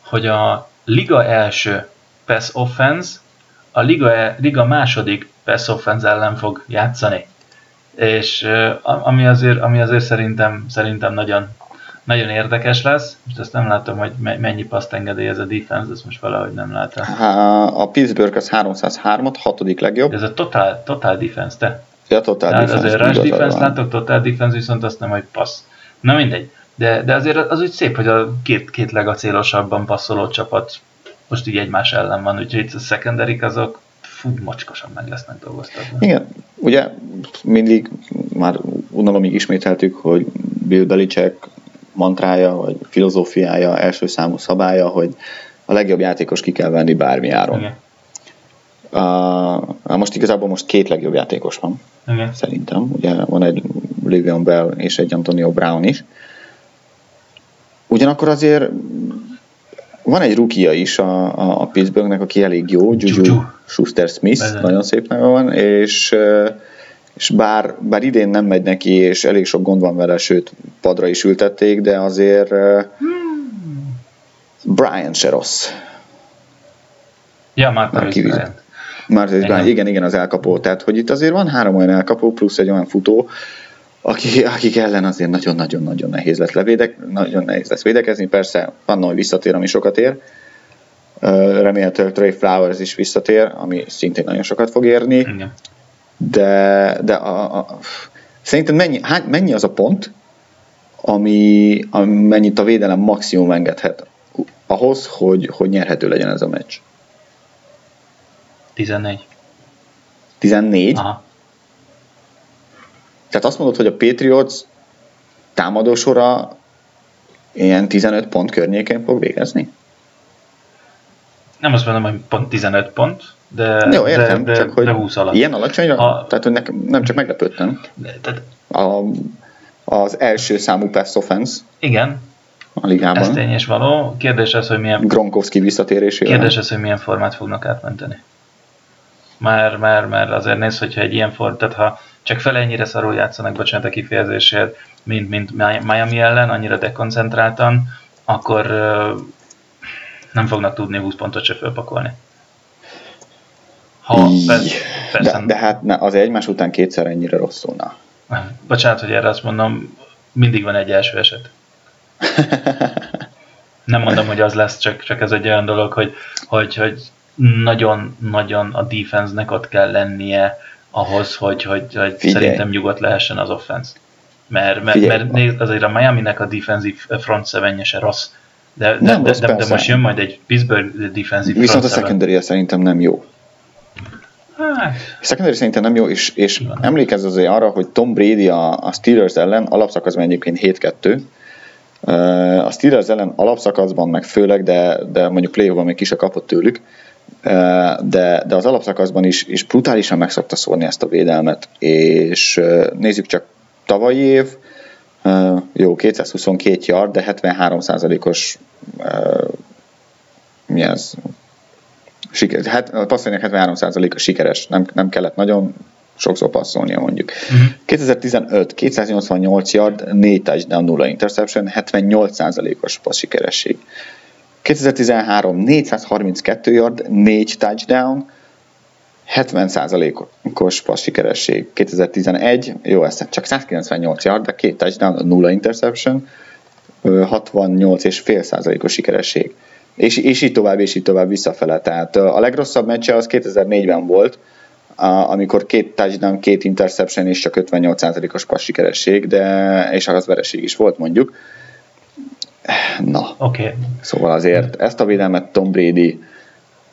hogy a liga első pass offense a liga, e, liga második pass offense ellen fog játszani. És ami azért, ami azért szerintem, szerintem nagyon, nagyon érdekes lesz. Most ezt nem látom, hogy mennyi paszt engedélyez a defense, ezt most valahogy nem látom. A Pittsburgh az 303-at, hatodik legjobb. Ez a total, total defense, te? Ja, total defense. Azért rush defense látok, total defense viszont azt nem, hogy passz. Na mindegy. De, de azért az úgy szép, hogy a két, két legacélosabban passzoló csapat most így egymás ellen van, úgyhogy itt a secondary azok fú, macskosan meg lesznek dolgoztatva. Igen, ugye mindig már unalomig ismételtük, hogy Bill Belichick mantrája, vagy filozófiája, első számú szabálya, hogy a legjobb játékos ki kell venni bármi áron. Igen. Uh, most igazából most két legjobb játékos van, Igen. szerintem. Ugye van egy Livion Bell és egy Antonio Brown is. Ugyanakkor azért van egy rukia is a, a, a Pittsburghnek, aki elég jó, Juju Schuster-Smith, nagyon szép neve van, és, és bár, bár idén nem megy neki, és elég sok gond van vele, sőt, padra is ültették, de azért hmm. Brian se rossz. Ja, már Bryant. Marcus Bryant, igen, igen, az elkapó. Tehát, hogy itt azért van három olyan elkapó, plusz egy olyan futó, akik, akik ellen azért nagyon-nagyon-nagyon nehéz lesz levédek, nagyon nehéz lesz védekezni. Persze van hogy visszatér, ami sokat ér. Remélhetőleg Trey Flowers is visszatér, ami szintén nagyon sokat fog érni. Igen. De, de a, a, szerintem mennyi, hány, mennyi az a pont, ami, amennyit a védelem maximum engedhet ahhoz, hogy, hogy nyerhető legyen ez a meccs? 14. 14? Aha. Tehát azt mondod, hogy a Patriots támadósora ilyen 15 pont környékén fog végezni? Nem azt mondom, hogy pont 15 pont, de, Jó, értem, de, de, csak hogy de 20 alatt. ilyen alacsonyra? A- Tehát, hogy nekem nem csak meglepődtem. De, tehát, A, az első számú pass offense igen, a ez ligában. tény és való. Kérdés az, hogy milyen, Gronkowski visszatérésével. kérdés az, hogy milyen formát fognak átmenteni. Már, már, már azért néz, hogyha egy ilyen form, tehát ha csak fele ennyire szarul játszanak, bocsánat a kifejezésért, mint, mint Miami ellen, annyira dekoncentráltan, akkor nem fognak tudni 20 pontot se fölpakolni. Ha, persze, persze, De, de hát ne, az egymás után kétszer ennyire rosszul. Na. Bocsánat, hogy erre azt mondom, mindig van egy első eset. Nem mondom, hogy az lesz, csak, csak ez egy olyan dolog, hogy, hogy, hogy nagyon-nagyon a defense-nek ott kell lennie ahhoz, hogy, hogy, hogy Figyelj. szerintem nyugodt lehessen az offense. Mert, mert, Figyelj. mert nézd, azért a Miami-nek a defensív front seven se rossz. De, de, Nem de, rossz, de, de, most jön majd egy Pittsburgh defensív Viszont a secondary szerintem nem jó. Hát, secondary szerintem nem jó, és, és emlékezz azért arra, hogy Tom Brady a, a Steelers ellen alapszakaszban egyébként 7-2, Uh, a Steelers ellen alapszakaszban meg főleg, de, de mondjuk play még ki se kapott tőlük, de, de az alapszakaszban is, is brutálisan meg szokta szórni ezt a védelmet, és nézzük csak tavalyi év, jó, 222 yard, de 73%-os uh, mi ez? Siker, hát, a passzolnak 73%-a sikeres, nem, nem kellett nagyon sokszor passzolnia mondjuk. Mhm. 2015, 288 yard, 4 touchdown, 0 interception, 78%-os passz sikeresség. 2013, 432 yard, 4 touchdown, 70%-os passz sikeresség. 2011, jó, ez csak 198 yard, de 2 touchdown, 0 interception, 68,5%-os sikeresség. És, és így tovább, és így tovább visszafele. Tehát a legrosszabb meccse az 2004-ben volt, amikor két touchdown, két interception és csak 58%-os passz sikeresség, de és az vereség is volt mondjuk. Na. Okay. szóval azért ezt a védelmet Tom Brady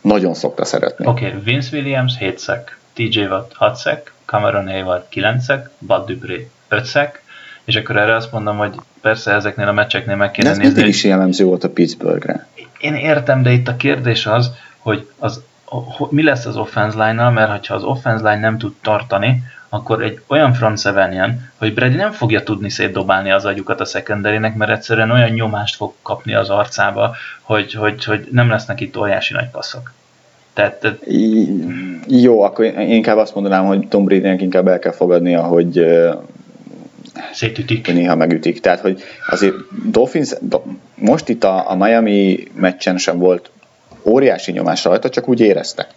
nagyon szokta szeretni. Oké, okay. Vince Williams 7 szek, TJ Watt 6 szek, Cameron Hayward 9 szek, Bud Dupree 5 szek, és akkor erre azt mondom, hogy persze ezeknél a meccseknél meg De kéne ez nézni, hogy is jellemző volt a Pittsburghre. én értem, de itt a kérdés az, hogy az, mi lesz az offense line-nal, mert ha az offense line nem tud tartani, akkor egy olyan front seven jön, hogy Brady nem fogja tudni szétdobálni az agyukat a secondary mert egyszerűen olyan nyomást fog kapni az arcába, hogy, hogy, hogy nem lesznek itt óriási nagy passzok. Tehát, tehát Jó, akkor én inkább azt mondanám, hogy Tom Bradynek inkább el kell fogadnia, hogy szétütik. hogy néha megütik. Tehát, hogy azért Dolphins, do, most itt a, a Miami meccsen sem volt óriási nyomás rajta, csak úgy érezte.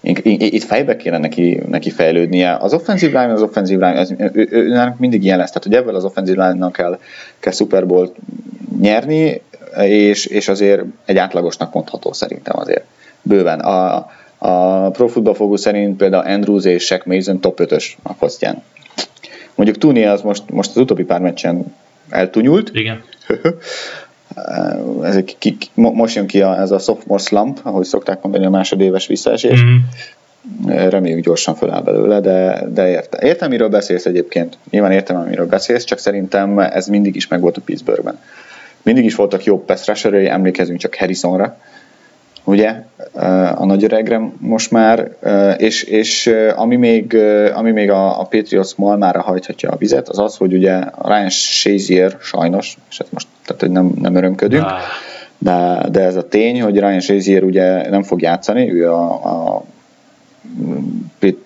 Itt fejbe kéne neki, neki fejlődnie. Az offensive line, az offensive line, az, ő, ő, ő, mindig ilyen lesz. Tehát, hogy ebből az offensive line-nak kell, kell Super Bowl nyerni, és, és azért egy átlagosnak mondható szerintem azért. Bőven. A, a Pro Football Focus szerint például Andrews és Shaq Mason top 5-ös a posztján. Mondjuk Tunia az most, most az utóbbi pár meccsen eltunyult, Igen. ez egy, ki, ki, mo- most jön ki a, ez a sophomore slump, ahogy szokták mondani, a másodéves visszaesés. Mm. Reméljük gyorsan föláll belőle, de, de értem. Értem, miről beszélsz egyébként. Nyilván értem, amiről beszélsz, csak szerintem ez mindig is megvolt a Pittsburghben. Mindig is voltak jobb pass emlékezünk csak Harrisonra, ugye, a nagy öregre most már, és, és ami még, ami még a, a Patriots malmára hajthatja a vizet, az az, hogy ugye Ryan Shazier sajnos, és hát most tehát, hogy nem, nem örömködünk, de, de ez a tény, hogy Ryan Shazier ugye nem fog játszani, ő a, a,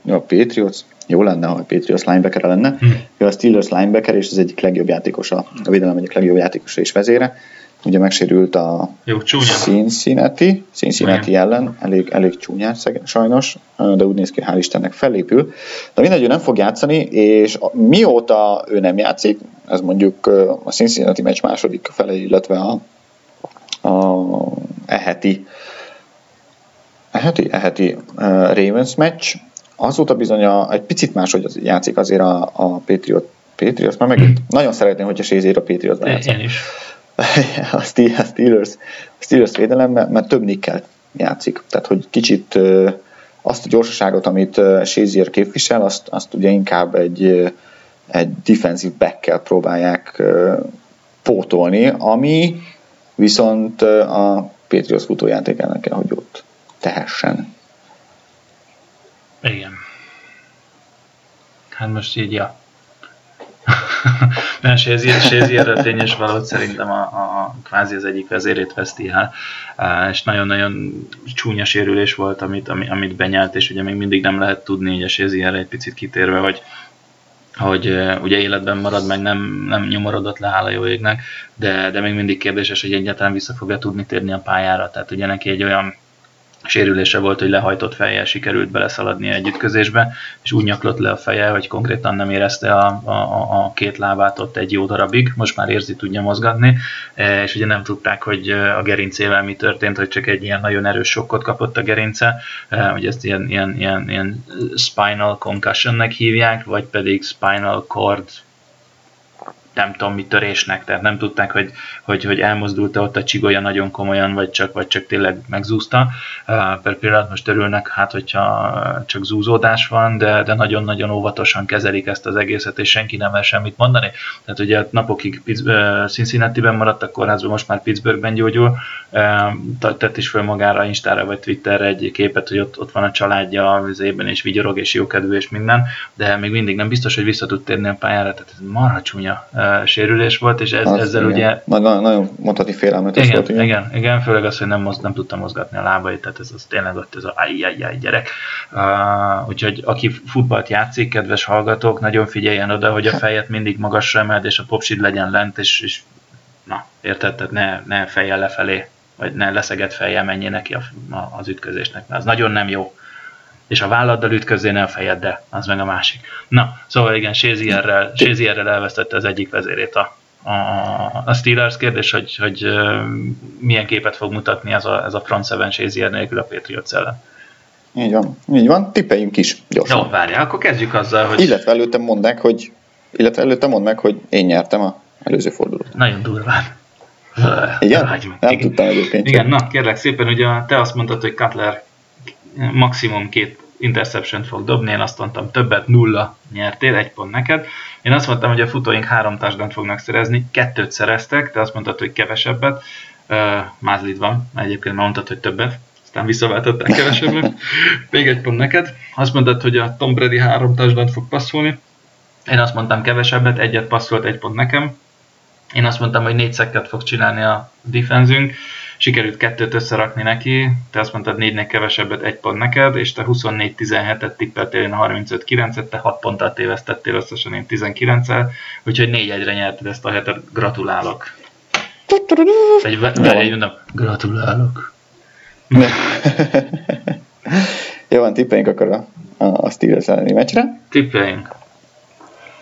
a Patriots, jó lenne, ha a Patriots linebacker lenne, Hm. ő a Steelers linebacker, és az egyik legjobb játékosa, a védelem egyik legjobb játékosa és vezére, ugye megsérült a jó. Cincinnati, Cincinnati Igen. ellen, elég, elég csúnyán sajnos, de úgy néz ki, hál' Istennek fellépül. De mindegy, ő nem fog játszani, és mióta ő nem játszik, ez mondjuk a Cincinnati meccs második fele, illetve a, a eheti, eheti, eheti uh, Ravens meccs, azóta bizony a, egy picit máshogy az játszik azért a, a Patriot, Patriots, mert megint nagyon szeretném, hogyha Sézér a Patriotsban játszik Én is. A Ste- a Steelers, a Steelers védelem, mert, több nikkel játszik. Tehát, hogy kicsit azt a gyorsaságot, amit Shazier képvisel, azt, azt ugye inkább egy, egy defensive back próbálják pótolni, ami viszont a Patriots futójátékának kell, hogy ott tehessen. Igen. Hát most így, ja. Mert Sézi erre tényes valót szerintem a, a, kvázi az egyik vezérét veszti el, és nagyon-nagyon csúnya sérülés volt, amit, amit benyelt, és ugye még mindig nem lehet tudni, hogy a Sézi erre egy picit kitérve, hogy hogy ugye életben marad, meg nem, nem nyomorodott le, hála jó égnek, de, de még mindig kérdéses, hogy egyáltalán vissza fogja tudni térni a pályára. Tehát ugye neki egy olyan sérülése volt, hogy lehajtott fejjel sikerült beleszaladni egy ütközésbe, és úgy nyaklott le a feje, hogy konkrétan nem érezte a, a, a két lábát ott egy jó darabig, most már érzi, tudja mozgatni, e, és ugye nem tudták, hogy a gerincével mi történt, hogy csak egy ilyen nagyon erős sokkot kapott a gerince, e, hogy ezt ilyen, ilyen, ilyen, ilyen spinal concussionnek hívják, vagy pedig spinal cord nem tudom mi törésnek, tehát nem tudták, hogy, hogy, hogy elmozdult ott a csigolya nagyon komolyan, vagy csak, vagy csak tényleg megzúzta. Per pillanat most örülnek, hát hogyha csak zúzódás van, de, de nagyon-nagyon óvatosan kezelik ezt az egészet, és senki nem mer semmit mondani. Tehát ugye napokig Cincinnati-ben maradt a kórházban, most már Pittsburghben gyógyul, tett is föl magára Instára vagy Twitterre egy képet, hogy ott, ott van a családja az évben, és vigyorog, és jókedvű, és minden, de még mindig nem biztos, hogy vissza tud térni a pályára, tehát ez marha csúnya sérülés volt, és ez, az, ezzel igen. ugye... Nagyon, nagyon mondhatni félelmetes igen, volt, igen. igen. Igen, főleg az, hogy nem, moz, nem tudta mozgatni a lábait, tehát ez az tényleg ott ez a ajjajjaj gyerek. Uh, úgyhogy aki futballt játszik, kedves hallgatók, nagyon figyeljen oda, hogy a fejet mindig magasra emeld, és a popsid legyen lent, és, és na, érted? Tehát ne, ne fejjel lefelé, vagy ne leszegett fejjel menjél neki a, a, az ütközésnek, mert az nagyon nem jó és a válladdal ütközzél, ne a fejeddel, az meg a másik. Na, szóval igen, Shazierrel, Shazierrel elvesztette az egyik vezérét a, a, a Steelers kérdés, hogy, hogy milyen képet fog mutatni ez a, ez a front seven Shazier nélkül a Patriots ellen. Így van, így van, tippeljünk is gyorsan. Jó, várjál, akkor kezdjük azzal, hogy... Illetve előtte mondd meg, hogy, illetve előtte mondd meg, hogy én nyertem a előző fordulót. Nagyon durván. Igen? Nem igen. tudtam egyébként. Igen, na kérlek szépen, ugye te azt mondtad, hogy Cutler maximum két interception fog dobni, én azt mondtam többet, nulla nyertél, egy pont neked. Én azt mondtam, hogy a futóink három touchdown fognak szerezni, kettőt szereztek, te azt mondtad, hogy kevesebbet, uh, mázlid van, egyébként már mondtad, hogy többet, aztán visszaváltották kevesebbet. Még egy pont neked. Azt mondtad, hogy a Tom Brady három touchdown fog passzolni, én azt mondtam kevesebbet, egyet passzolt, egy pont nekem. Én azt mondtam, hogy négy szekket fog csinálni a defenzünk, sikerült kettőt összerakni neki, te azt mondtad négynek kevesebbet, egy pont neked, és te 24-17-et tippeltél, én 35-9-et, te 6 ponttal tévesztettél összesen, én 19-el, úgyhogy 4-1-re nyerted ezt a hetet, gratulálok. Egy, egy mondom, gratulálok. Jó van, tippeljünk akkor a, a Steelers elleni meccsre. Tippeljünk.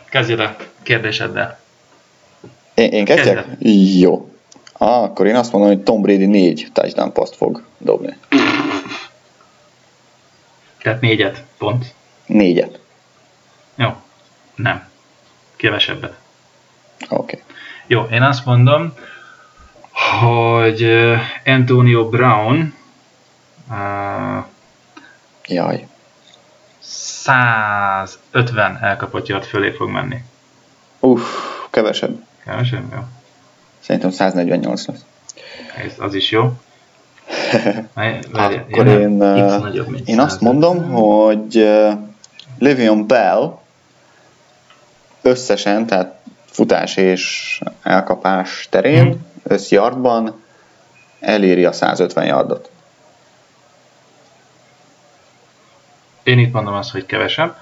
Kezdjed a kérdéseddel. Én, én kezdjek? Kezdjed. Jó. Ah, akkor én azt mondom, hogy Tom Brady négy touchdown paszt fog dobni. Tehát négyet, pont. Négyet. Jó. Nem. Kevesebbet. Oké. Okay. Jó, én azt mondom, hogy Antonio Brown uh, Jaj. 150 elkapott yard fölé fog menni. Uff, kevesebb. Kevesebb, jó. Szerintem 148 lesz. Ez, az is jó. Akkor én, nagyobb, én azt mondom, hogy uh, Le'Veon Bell összesen, tehát futás és elkapás terén, hmm. összyardban eléri a 150 yardot. Én itt mondom azt, hogy kevesebb.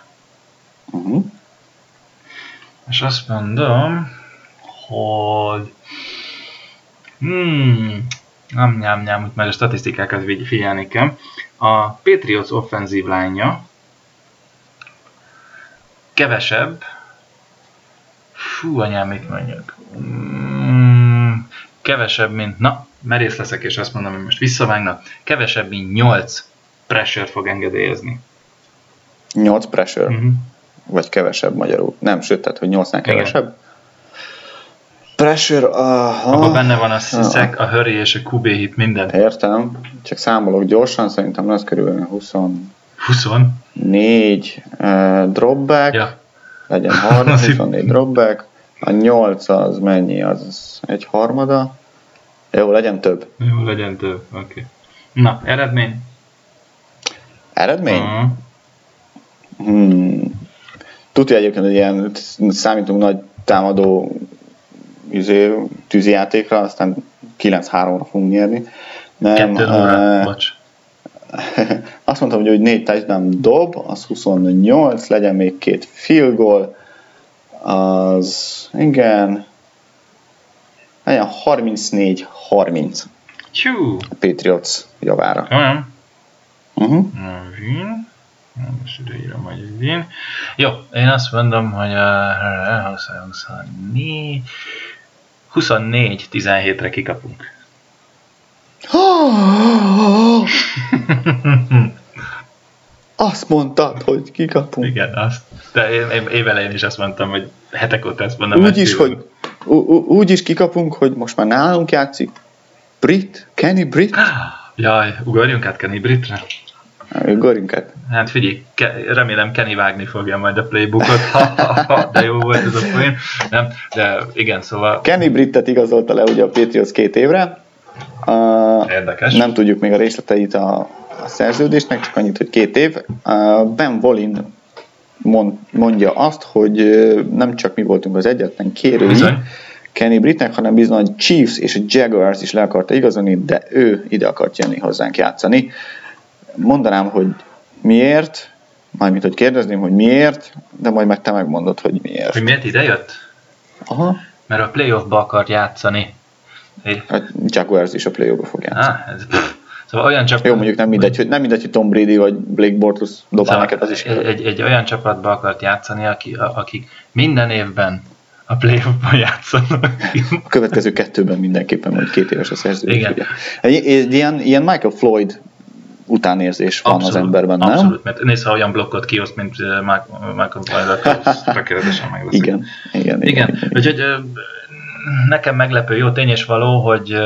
Uh-huh. És azt mondom, hogy Hmm, nem, nem, nem, mert a statisztikákat figyelni kell. A Patriots offenzív lánya kevesebb, fú, anyám, mit mondjuk, hmm, kevesebb, mint, na, merész leszek, és azt mondom, hogy most visszavágnak, kevesebb, mint 8 pressure fog engedélyezni. 8 pressure? Uh-huh. Vagy kevesebb magyarul? Nem, sőt, tehát, hogy 8-nál kevesebb? Pressure, aha. Abban benne van a sziszek, a hurry és a QB hit, minden. Értem, csak számolok gyorsan, szerintem lesz körülbelül 20. 20? 4 uh, dropback, ja. legyen 30, 24 dropback, a 8 az mennyi, az egy harmada, jó, legyen több. Jó, legyen több, oké. Okay. Na, eredmény? Eredmény? Uh-huh. Hmm. Tudja egyébként, hogy ilyen számítunk nagy támadó izé, tűzijátékra, aztán 9-3-ra fogunk nyerni. Nem, Kettő uh, bocs. azt mondtam, hogy, négy touchdown dob, az 28, legyen még két field goal, az igen, legyen 34-30. Csú. A Patriots javára. Olyan. Uh-huh. Vin. Most ide írom, hogy Vin. Jó, én azt mondom, hogy a 24 17-re kikapunk. azt mondtad, hogy kikapunk. Igen, azt. De én, én évelején is azt mondtam, hogy hetek óta ezt mondom. Úgy is, hogy, úgy is kikapunk, hogy most már nálunk játszik. Brit? Kenny Brit? Jaj, ugorjunk át Kenny Britre? Ugorjunk át. Hát figyelj, ke- remélem Kenny vágni fogja majd a playbookot, de jó volt ez a poén. Nem, de igen, szóval... Kenny Brittet igazolta le ugye a Patriots két évre, Uh, Érdekes. Nem tudjuk még a részleteit a, a szerződésnek, csak annyit, hogy két év. Uh, ben Volin mond, mondja azt, hogy nem csak mi voltunk az egyetlen kérői Bizony. Kenny Brittnek, hanem bizony a Chiefs és a Jaguars is le akarta igazolni, de ő ide akart jönni hozzánk játszani. Mondanám, hogy miért, mármint, hogy kérdezném, hogy miért, de majd meg te megmondod, hogy miért. Hogy miért ide jött? Aha. Mert a playoffba akart játszani. A Jaguars is a play fog játszani. Ah, ez, Szóval olyan csapat... Jó, mondjuk nem mindegy, hogy, nem mindegy, hogy Tom Brady vagy Blake Bortles dobál szóval neked, az is. Egy, egy, egy, olyan csapatba akart játszani, aki, akik minden évben a playoffban játszanak. A következő kettőben mindenképpen majd két éves a szerződés. Igen. Egy, egy, ilyen, ilyen Michael Floyd utánérzés van abszolút, az emberben, nem? Abszolút, mert nézd, ha olyan blokkot kioszt, mint Floyd, akkor tökéletesen meg Igen, igen, igen. igen. igen. Úgyhogy nekem meglepő, jó tény és való, hogy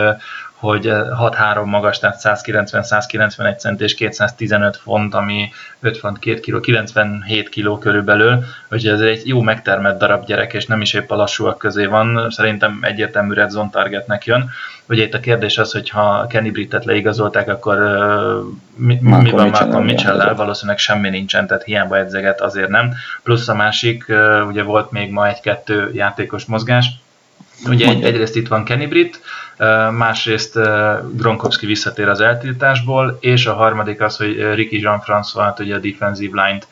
hogy 6-3 magas, tehát 190-191 cent és 215 font, ami 5 font 2 kg, 97 kg körülbelül, úgyhogy ez egy jó megtermett darab gyerek, és nem is épp a lassúak közé van, szerintem egyértelmű red zone targetnek jön. Ugye itt a kérdés az, hogy ha Kenny Brittet leigazolták, akkor mi, mi van Malcolm mitchell Valószínűleg semmi nincsen, tehát hiába edzeget, azért nem. Plusz a másik, ugye volt még ma egy-kettő játékos mozgás, Ugye egy, egyrészt itt van Kenny Britt, másrészt Gronkowski visszatér az eltiltásból, és a harmadik az, hogy Ricky Jean-François, ugye a defensive line-t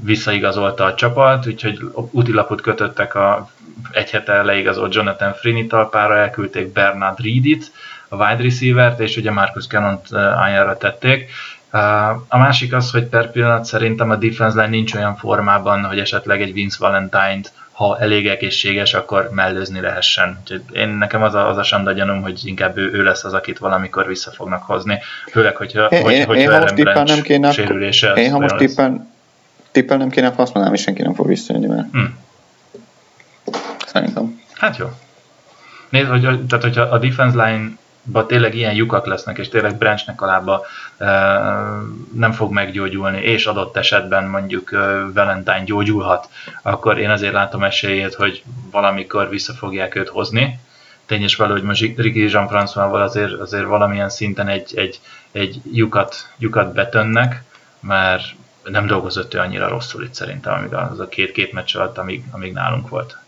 visszaigazolta a csapat, úgyhogy útilapot kötöttek a egy hete leigazolt Jonathan Frini talpára, elküldték Bernard Reedit, a wide receiver-t, és ugye Marcus Cannon-t ájára tették. A másik az, hogy per pillanat szerintem a defense line nincs olyan formában, hogy esetleg egy Vince Valentine-t ha elég egészséges, akkor mellőzni lehessen. Úgyhogy én nekem az a, az a sanda gyanúm, hogy inkább ő, ő lesz az, akit valamikor vissza fognak hozni. Főleg, hogyha, én, hogy, én, hogyha én most tippel nem kéne, sérülése. Én ha most tippel, tippel nem kéne, azt mondanám, hogy senki nem fog visszajönni, mert hmm. szerintem. Hát jó. Nézd, hogy, tehát hogyha a defense line ba tényleg ilyen lyukak lesznek, és tényleg Branchnek a lába e, nem fog meggyógyulni, és adott esetben mondjuk e, Valentine gyógyulhat, akkor én azért látom esélyét, hogy valamikor vissza fogják őt hozni. Tényes való, hogy most Ricky Jean-François-val azért, azért valamilyen szinten egy, egy, egy lyukat, lyukat betönnek, mert nem dolgozott ő annyira rosszul itt szerintem, amíg az a két-két meccs alatt, amíg, amíg nálunk volt.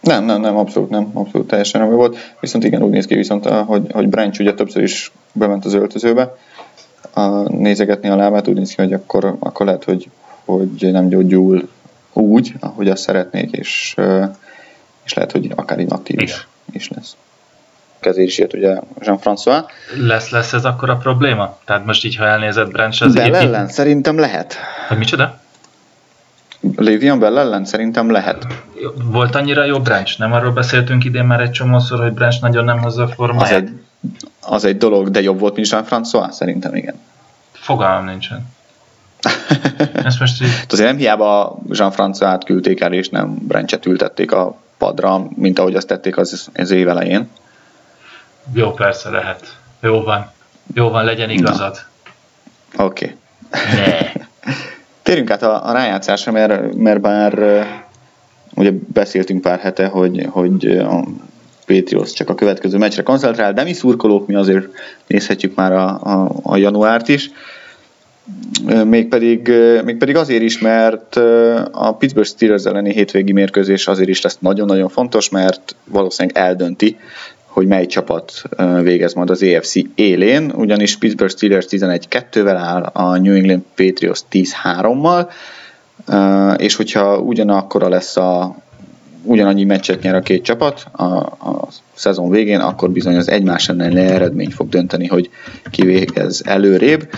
Nem, nem, nem, abszolút nem, abszolút teljesen nem volt. Viszont igen, úgy néz ki viszont, hogy, hogy Branch ugye többször is bement az öltözőbe, a, nézegetni a lábát, úgy néz ki, hogy akkor, akkor lehet, hogy, hogy nem gyógyul úgy, ahogy azt szeretnék, és, és lehet, hogy akár inaktív is, is lesz. Kezés jött ugye Jean-François. Lesz, lesz ez akkor a probléma? Tehát most így, ha elnézed Branch, az Bell ellen szerintem lehet. Hogy micsoda? Lévian Bell ellen szerintem lehet. Volt annyira jó Branch? Nem arról beszéltünk idén már egy csomószor, hogy Branch nagyon nem hozza a formáját? Az egy, az egy dolog, de jobb volt, mint Jean-François? Szerintem igen. Fogalmam nincsen. Ezt most így... Azért nem hiába Jean-François-t küldték el, és nem Branchet ültették a padra, mint ahogy azt tették az, az év elején. Jó, persze lehet. Jó van. Jó van, legyen igazad. Oké. Okay. Ne. Térjünk át a, a rájátszásra, mert, mert bár ugye beszéltünk pár hete, hogy, hogy a Patriots csak a következő meccsre koncentrál, de mi szurkolók mi azért nézhetjük már a, a, a januárt is. Mégpedig, mégpedig azért is, mert a Pittsburgh Steelers elleni hétvégi mérkőzés azért is lesz nagyon-nagyon fontos, mert valószínűleg eldönti, hogy mely csapat végez majd az AFC élén, ugyanis Pittsburgh Steelers 11-2-vel áll, a New England Patriots 10-3-mal, és hogyha ugyanakkora lesz a ugyanannyi meccset nyer a két csapat a, a szezon végén, akkor bizony az egymás ellen eredmény fog dönteni, hogy ki végez előrébb.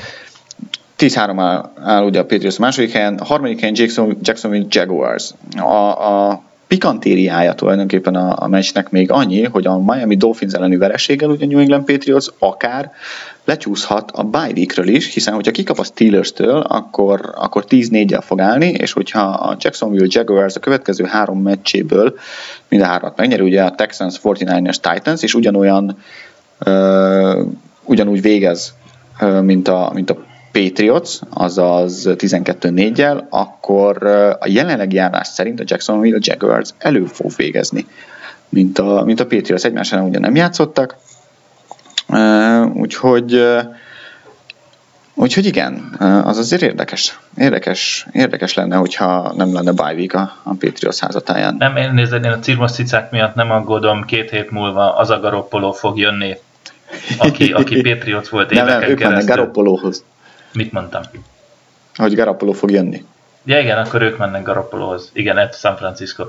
10-3 áll, áll ugye a Patriots második helyen, a harmadik helyen Jackson, Jacksonville Jaguars. A, a pikantériája tulajdonképpen a, a meccsnek még annyi, hogy a Miami Dolphins elleni vereséggel ugye New England Patriots akár lecsúszhat a bye is, hiszen hogyha kikap a Steelers-től, akkor, akkor 10-4-jel fog állni, és hogyha a Jacksonville Jaguars a következő három meccséből mind a hármat megnyeri, ugye a Texans, 49ers, Titans, és ugyanolyan uh, ugyanúgy végez, uh, mint a, mint a Patriots, azaz 12-4-jel, akkor a jelenlegi járás szerint a Jacksonville Jaguars elő fog végezni, mint a, mint a Patriots. Egymás ellen ugye nem játszottak, úgyhogy Úgyhogy igen, az azért érdekes. Érdekes, érdekes lenne, hogyha nem lenne bye week a, a Patriots házatáján. Nem, én nézed, én a cirmos cicák miatt nem aggódom, két hét múlva az a garoppoló fog jönni, aki, aki Patriots volt éveken nem, nem, ők mennek Garoppolóhoz. Mit mondtam? Hogy Garoppolo fog jönni. Ja igen, akkor ők mennek Garoppolohoz. Igen, ett San Francisco.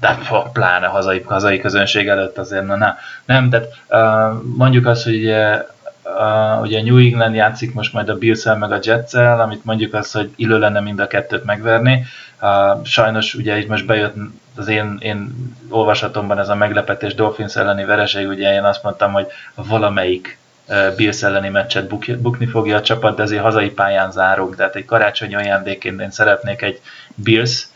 De pláne hazai, hazai közönség előtt azért, na, na. Nem, de uh, mondjuk azt, hogy ugye, uh, ugye New England játszik most majd a bills meg a jets amit mondjuk azt, hogy illő lenne mind a kettőt megverni. Uh, sajnos ugye így most bejött az én, én olvasatomban ez a meglepetés Dolphins elleni vereség, ugye én azt mondtam, hogy valamelyik Bills elleni meccset bukni fogja a csapat, de ezért hazai pályán zárunk, tehát egy karácsonyi ajándékként én szeretnék egy Bills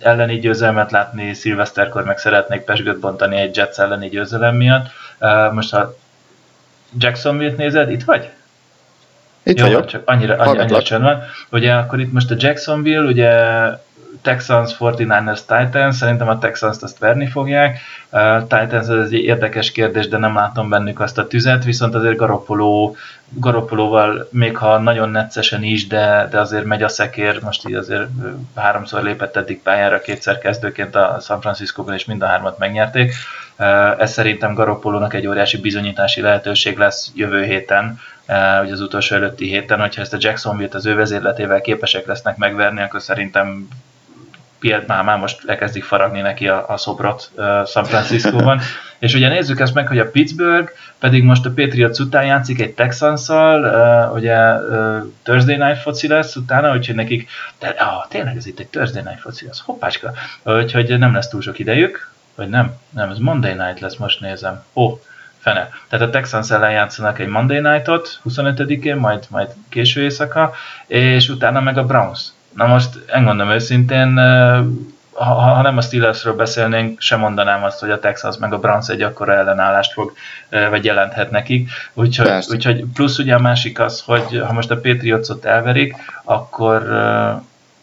elleni győzelmet látni, szilveszterkor meg szeretnék pesgőt bontani egy Jets elleni győzelem miatt. Most ha Jacksonville-t nézed, itt vagy? Itt Jó, vagyok. Csak annyira, annyira, annyira csönd van. Ugye akkor itt most a Jacksonville, ugye Texans, 49ers, Titans, szerintem a Texans-t azt verni fogják. Uh, Titans ez egy érdekes kérdés, de nem látom bennük azt a tüzet, viszont azért Garoppolo, Garoppolóval, még ha nagyon neccesen is, de, de azért megy a szekér, most így azért háromszor lépett eddig pályára, kétszer kezdőként a San Francisco-ban, és mind a hármat megnyerték. Uh, ez szerintem Garoppolónak egy óriási bizonyítási lehetőség lesz jövő héten, hogy az utolsó előtti héten, hogyha ezt a Jacksonville-t az ő vezérletével képesek lesznek megverni, akkor szerintem Piet már, most elkezdik faragni neki a, a szobrot uh, San Francisco-ban. és ugye nézzük ezt meg, hogy a Pittsburgh pedig most a Patriots után játszik egy Texans-szal, uh, ugye uh, Thursday Night foci lesz utána, úgyhogy nekik, de ah, tényleg ez itt egy Thursday Night foci, az hoppácska, úgyhogy nem lesz túl sok idejük, vagy nem? Nem, ez Monday Night lesz, most nézem. Ó, oh, fene. Tehát a Texans ellen játszanak egy Monday Night-ot, 25-én, majd, majd késő éjszaka, és utána meg a Browns. Na most, engondom őszintén, ha, ha nem a Steelersről beszélnénk, sem mondanám azt, hogy a Texas meg a Browns egy akkora ellenállást fog, vagy jelenthet nekik. Úgyhogy, úgyhogy plusz ugye a másik az, hogy ha most a Patriotsot elverik, akkor,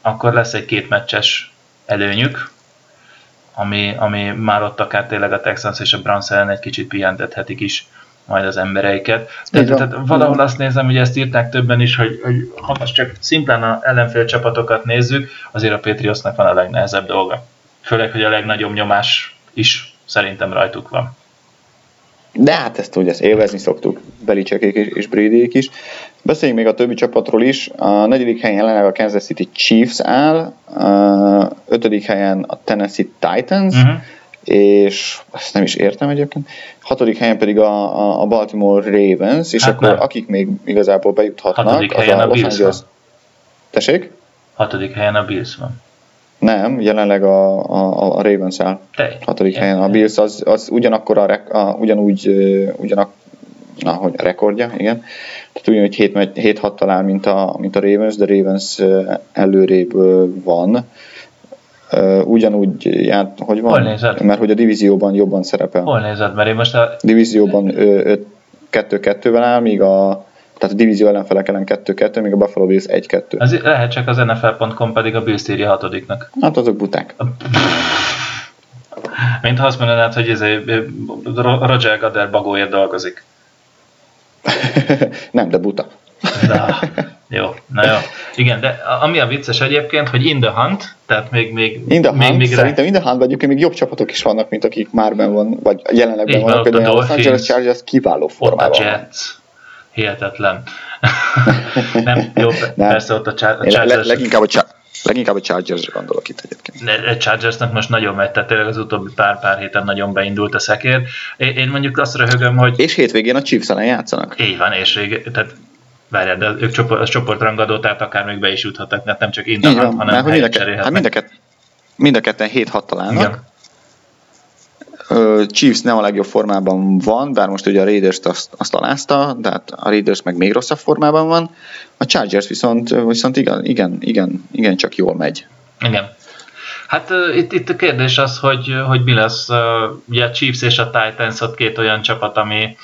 akkor lesz egy két meccses előnyük, ami, ami már ott akár tényleg a Texans és a Browns ellen egy kicsit pihentethetik is majd az embereiket. Tehát, tehát valahol azt nézem, hogy ezt írták többen is, hogy, hogy ha most csak szimplán a ellenfél csapatokat nézzük, azért a Patriotsnak van a legnehezebb dolga. Főleg, hogy a legnagyobb nyomás is szerintem rajtuk van. De hát ezt ugye ezt élvezni szoktuk, Belicsekék és Bradyék is. Beszéljünk még a többi csapatról is. A negyedik helyen jelenleg a Kansas City Chiefs áll, a ötödik helyen a Tennessee Titans, uh-huh és ezt nem is értem egyébként. Hatodik helyen pedig a, a Baltimore Ravens, és hát akkor nem. akik még igazából bejuthatnak, Hatodik az a, a Los Angeles... Tessék? Hatodik helyen a Bills van. Nem, jelenleg a, a, a Ravens áll. Te, hatodik helyen. A Bills az, az ugyanakkor a, a ugyanúgy, ugyanak, ahogy a rekordja, igen. Tehát ugyanúgy 7-6 talál, mint a, mint a Ravens, de Ravens előrébb van ugyanúgy járt, hogy van? Hol nézed? Mert hogy a divízióban jobban szerepel. Hol nézed? Mert én most a... Divízióban 2-2-vel áll, míg a tehát a divízió ellenfelek ellen 2-2, míg a Buffalo Bills 1-2. Ez lehet csak az NFL.com pedig a Bills írja hatodiknak. Hát azok buták. Mint ha azt mondanád, hogy ez egy Roger Goddard bagóért dolgozik. nem, de buta. Na, jó, na jó. Igen, de ami a vicces egyébként, hogy in the hunt, tehát még, még, in the még, hunt, még szerintem in the hunt, egyébként még jobb csapatok is vannak, mint akik már ben van, vagy jelenleg ben vannak, például a Los Angeles Chargers kiváló formában Ott a Jets, hihetetlen. nem, jó, nem. persze ott a, Chargers. Le, leginkább a Chargers Leginkább a Chargers-re gondolok itt egyébként. A Chargersnek most nagyon megy, tehát tényleg az utóbbi pár-pár héten nagyon beindult a szekér. Én mondjuk azt röhögöm, hogy... És hétvégén a Chiefs ellen játszanak. Így van, és tehát várjál, de ők csoport, az csoportrangadó, tehát akár még be is juthatnak, tehát nem csak Indahan, hanem mind a, hát mind a, mind a ketten 7-6 találnak. Igen. Chiefs nem a legjobb formában van, bár most ugye a Raiders azt, azt alázta, de hát a Raiders meg még rosszabb formában van. A Chargers viszont, viszont igen, igen, igen, igen csak jól megy. Igen. Hát uh, itt, itt a kérdés az, hogy, hogy mi lesz. Uh, ugye a Chiefs és a Titans ott két olyan csapat, ami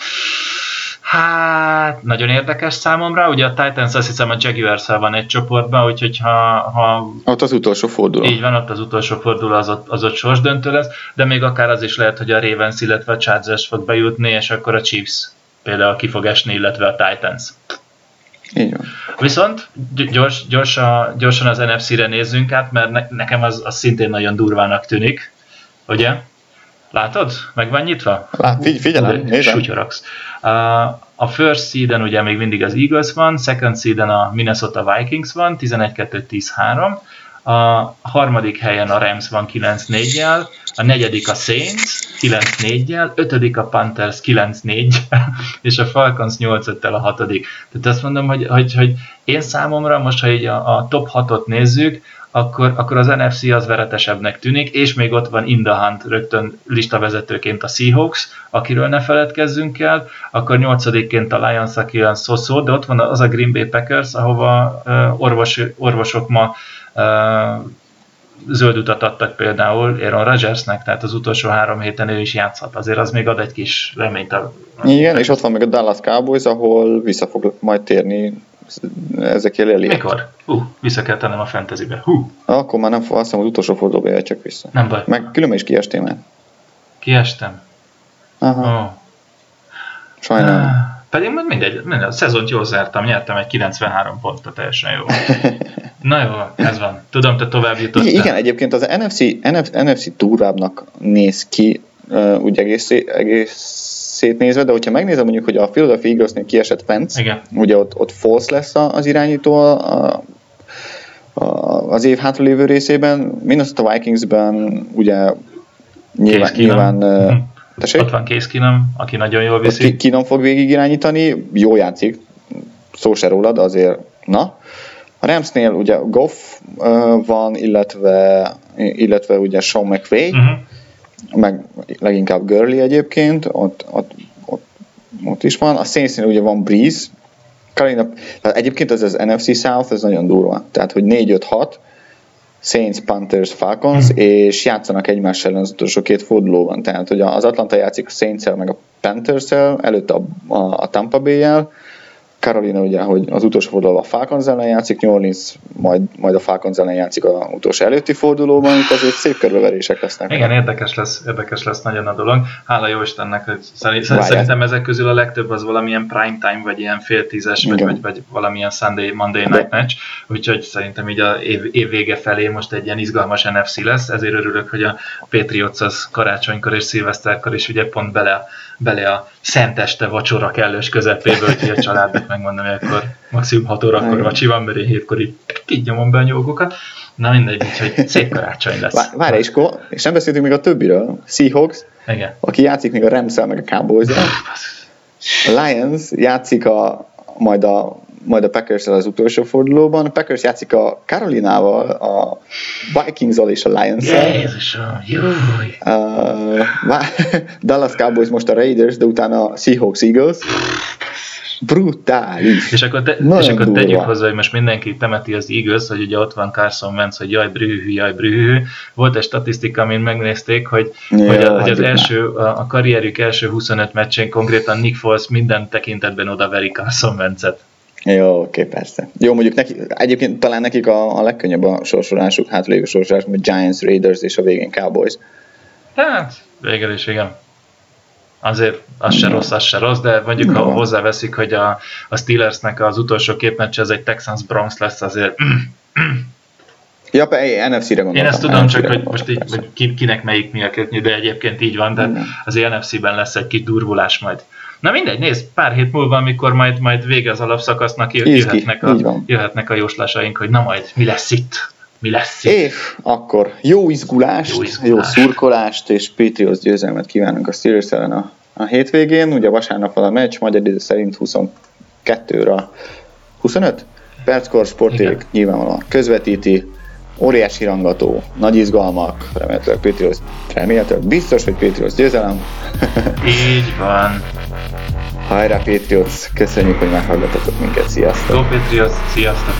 Hát, nagyon érdekes számomra. Ugye a Titans azt hiszem a jaguars van egy csoportban, úgyhogy ha, ha... Ott az utolsó forduló. Így van, ott az utolsó forduló az ott, az ott sorsdöntő lesz, de még akár az is lehet, hogy a Ravens, illetve a Chargers fog bejutni, és akkor a Chiefs például ki fog esni, illetve a Titans. Így van. Viszont gyors, gyorsan, gyorsan az NFC-re nézzünk át, mert ne, nekem az, az szintén nagyon durvának tűnik, ugye? Látod? Meg van nyitva? Lát, figy- figyelem, nézem. Sutyorogsz. A first seeden ugye még mindig az Eagles van, second seeden a Minnesota Vikings van, 11-2-10-3, a harmadik helyen a Rams van 9-4-jel, a negyedik a Saints 9-4-jel, ötödik a Panthers 9-4 és a Falcons 8-5-tel a hatodik. Tehát azt mondom, hogy, hogy, hogy én számomra most, ha így a, a top 6-ot nézzük, akkor, akkor az NFC az veretesebbnek tűnik, és még ott van Indahunt rögtön listavezetőként a Seahawks, akiről ne feledkezzünk el, akkor nyolcadikként a Lions, aki olyan szó de ott van az a Green Bay Packers, ahova uh, orvos, orvosok ma uh, zöld utat adtak például Aaron Rodgersnek, tehát az utolsó három héten ő is játszhat. Azért az még ad egy kis reményt. A... Igen, és ott van még a Dallas Cowboys, ahol vissza fog majd térni ezekért elég. Mikor? Hú, vissza kell tennem a fantasybe. Hú. Akkor már nem azt hiszem, az utolsó fordulóba csak vissza. Nem baj. Meg különben is kiestél már. Kiestem? Aha. Oh. Sajnálom. Ah, pedig mindegy, mindegy, a szezont jól zártam, nyertem egy 93 pontot, teljesen jó. Na jó, ez van. Tudom, te tovább jutottál. Igen, egyébként az NFC, NFC, NFC túrábbnak néz ki, uh, úgy egész, egész szétnézve, de hogyha megnézem mondjuk, hogy a Philadelphia Eaglesnél kiesett Pence, Igen. ugye ott, ott false lesz az irányító a, a, az év hátralévő részében, Minnesota Vikingsben ugye nyilván, nyilván mm. Tessék? Ott van Case Keenum, aki nagyon jól viszi. Keenum fog végig irányítani, jó játszik, szó se rólad, azért na. A Ramsnél ugye Goff uh, van, illetve, illetve ugye Sean McVay, uh-huh meg leginkább Gurley egyébként, ott, ott, ott, ott is van. A Saints ugye van Breeze, Karina, tehát egyébként ez az NFC South, ez nagyon durva. Tehát, hogy 4-5-6, Saints, Panthers, Falcons, mm. és játszanak egymás ellen az utolsó két fordulóban. Tehát, hogy az Atlanta játszik a saints meg a Panthers-el, előtte a, a, a Tampa Bay-jel, Carolina ugye, hogy az utolsó fordulóban a Falcons ellen játszik, New Orleans majd, majd a Falcons ellen játszik a utolsó előtti fordulóban, itt azért szép körbeverések lesznek. Igen, érdekes lesz, érdekes lesz nagyon a dolog. Hála jó Istennek, hogy Várját. szerintem ezek közül a legtöbb az valamilyen prime time, vagy ilyen fél tízes, vagy, vagy, vagy, valamilyen Sunday, Monday night match, úgyhogy szerintem így a év, év vége felé most egy ilyen izgalmas NFC lesz, ezért örülök, hogy a Patriots az karácsonykor és szilveszterkor is ugye pont bele bele a szenteste vacsora kellős közepébe, hogy a családnak megmondom, hogy akkor maximum 6 órakor vacsi van, mert én hétkor így, így nyomom be a nyugokat. Na mindegy, úgyhogy szép karácsony lesz. Várj, és, és nem beszéltünk még a többiről. Seahawks, Igen. aki játszik még a rams meg a cowboys A Lions játszik a, majd a majd a packers az utolsó fordulóban. A Packers játszik a Carolinával, a vikings és a Lions-el. Jézusom, jó! Uh, Dallas Cowboys most a Raiders, de utána a Seahawks Eagles. Brutális. És akkor, te, és akkor tegyük hozzá, hogy most mindenki temeti az Eagles, hogy ugye ott van Carson Wentz, hogy jaj, brühű, jaj, brühű. Volt egy statisztika, amin megnézték, hogy, Jó, hogy, a, hogy az első, a, a karrierjük első 25 meccsén konkrétan Nick Foles minden tekintetben odaveri Carson Wentzet. Jó, oké, persze. Jó, mondjuk neki, egyébként talán nekik a, a legkönnyebb a sorsolásuk, hátralévő sorsolás, mint Giants, Raiders és a végén Cowboys. Hát, végül is igen. Azért az se rossz, az se rossz, de mondjuk ha hozzáveszik, hogy a, a Steelersnek az utolsó két meccs, ez egy Texans Bronx lesz, azért Ja, NFC-re gondoltam. Én ezt tudom, NFC csak hogy most így, hogy kinek melyik mi a de egyébként így van, de az NFC-ben lesz egy kis durvulás majd. Na mindegy, nézd, pár hét múlva, amikor majd, majd vége az alapszakasznak, jöhetnek a, jöhetnek a jóslásaink, hogy na majd, mi lesz itt? Mi lesz itt? És akkor jó izgulást, jó, izgulást. jó szurkolást és Patriots győzelmet kívánunk a steelers a, a hétvégén. Ugye vasárnap van a meccs, magyar idő szerint 22-ra 25? Perckor sporték nyilvánvalóan közvetíti óriási rangató, nagy izgalmak, remélhetőleg Patriots, remélhetőleg biztos, hogy Patriots győzelem. Így van. Hajrá Patriots, köszönjük, hogy meghallgatotok minket, sziasztok! Go Patriots, sziasztok!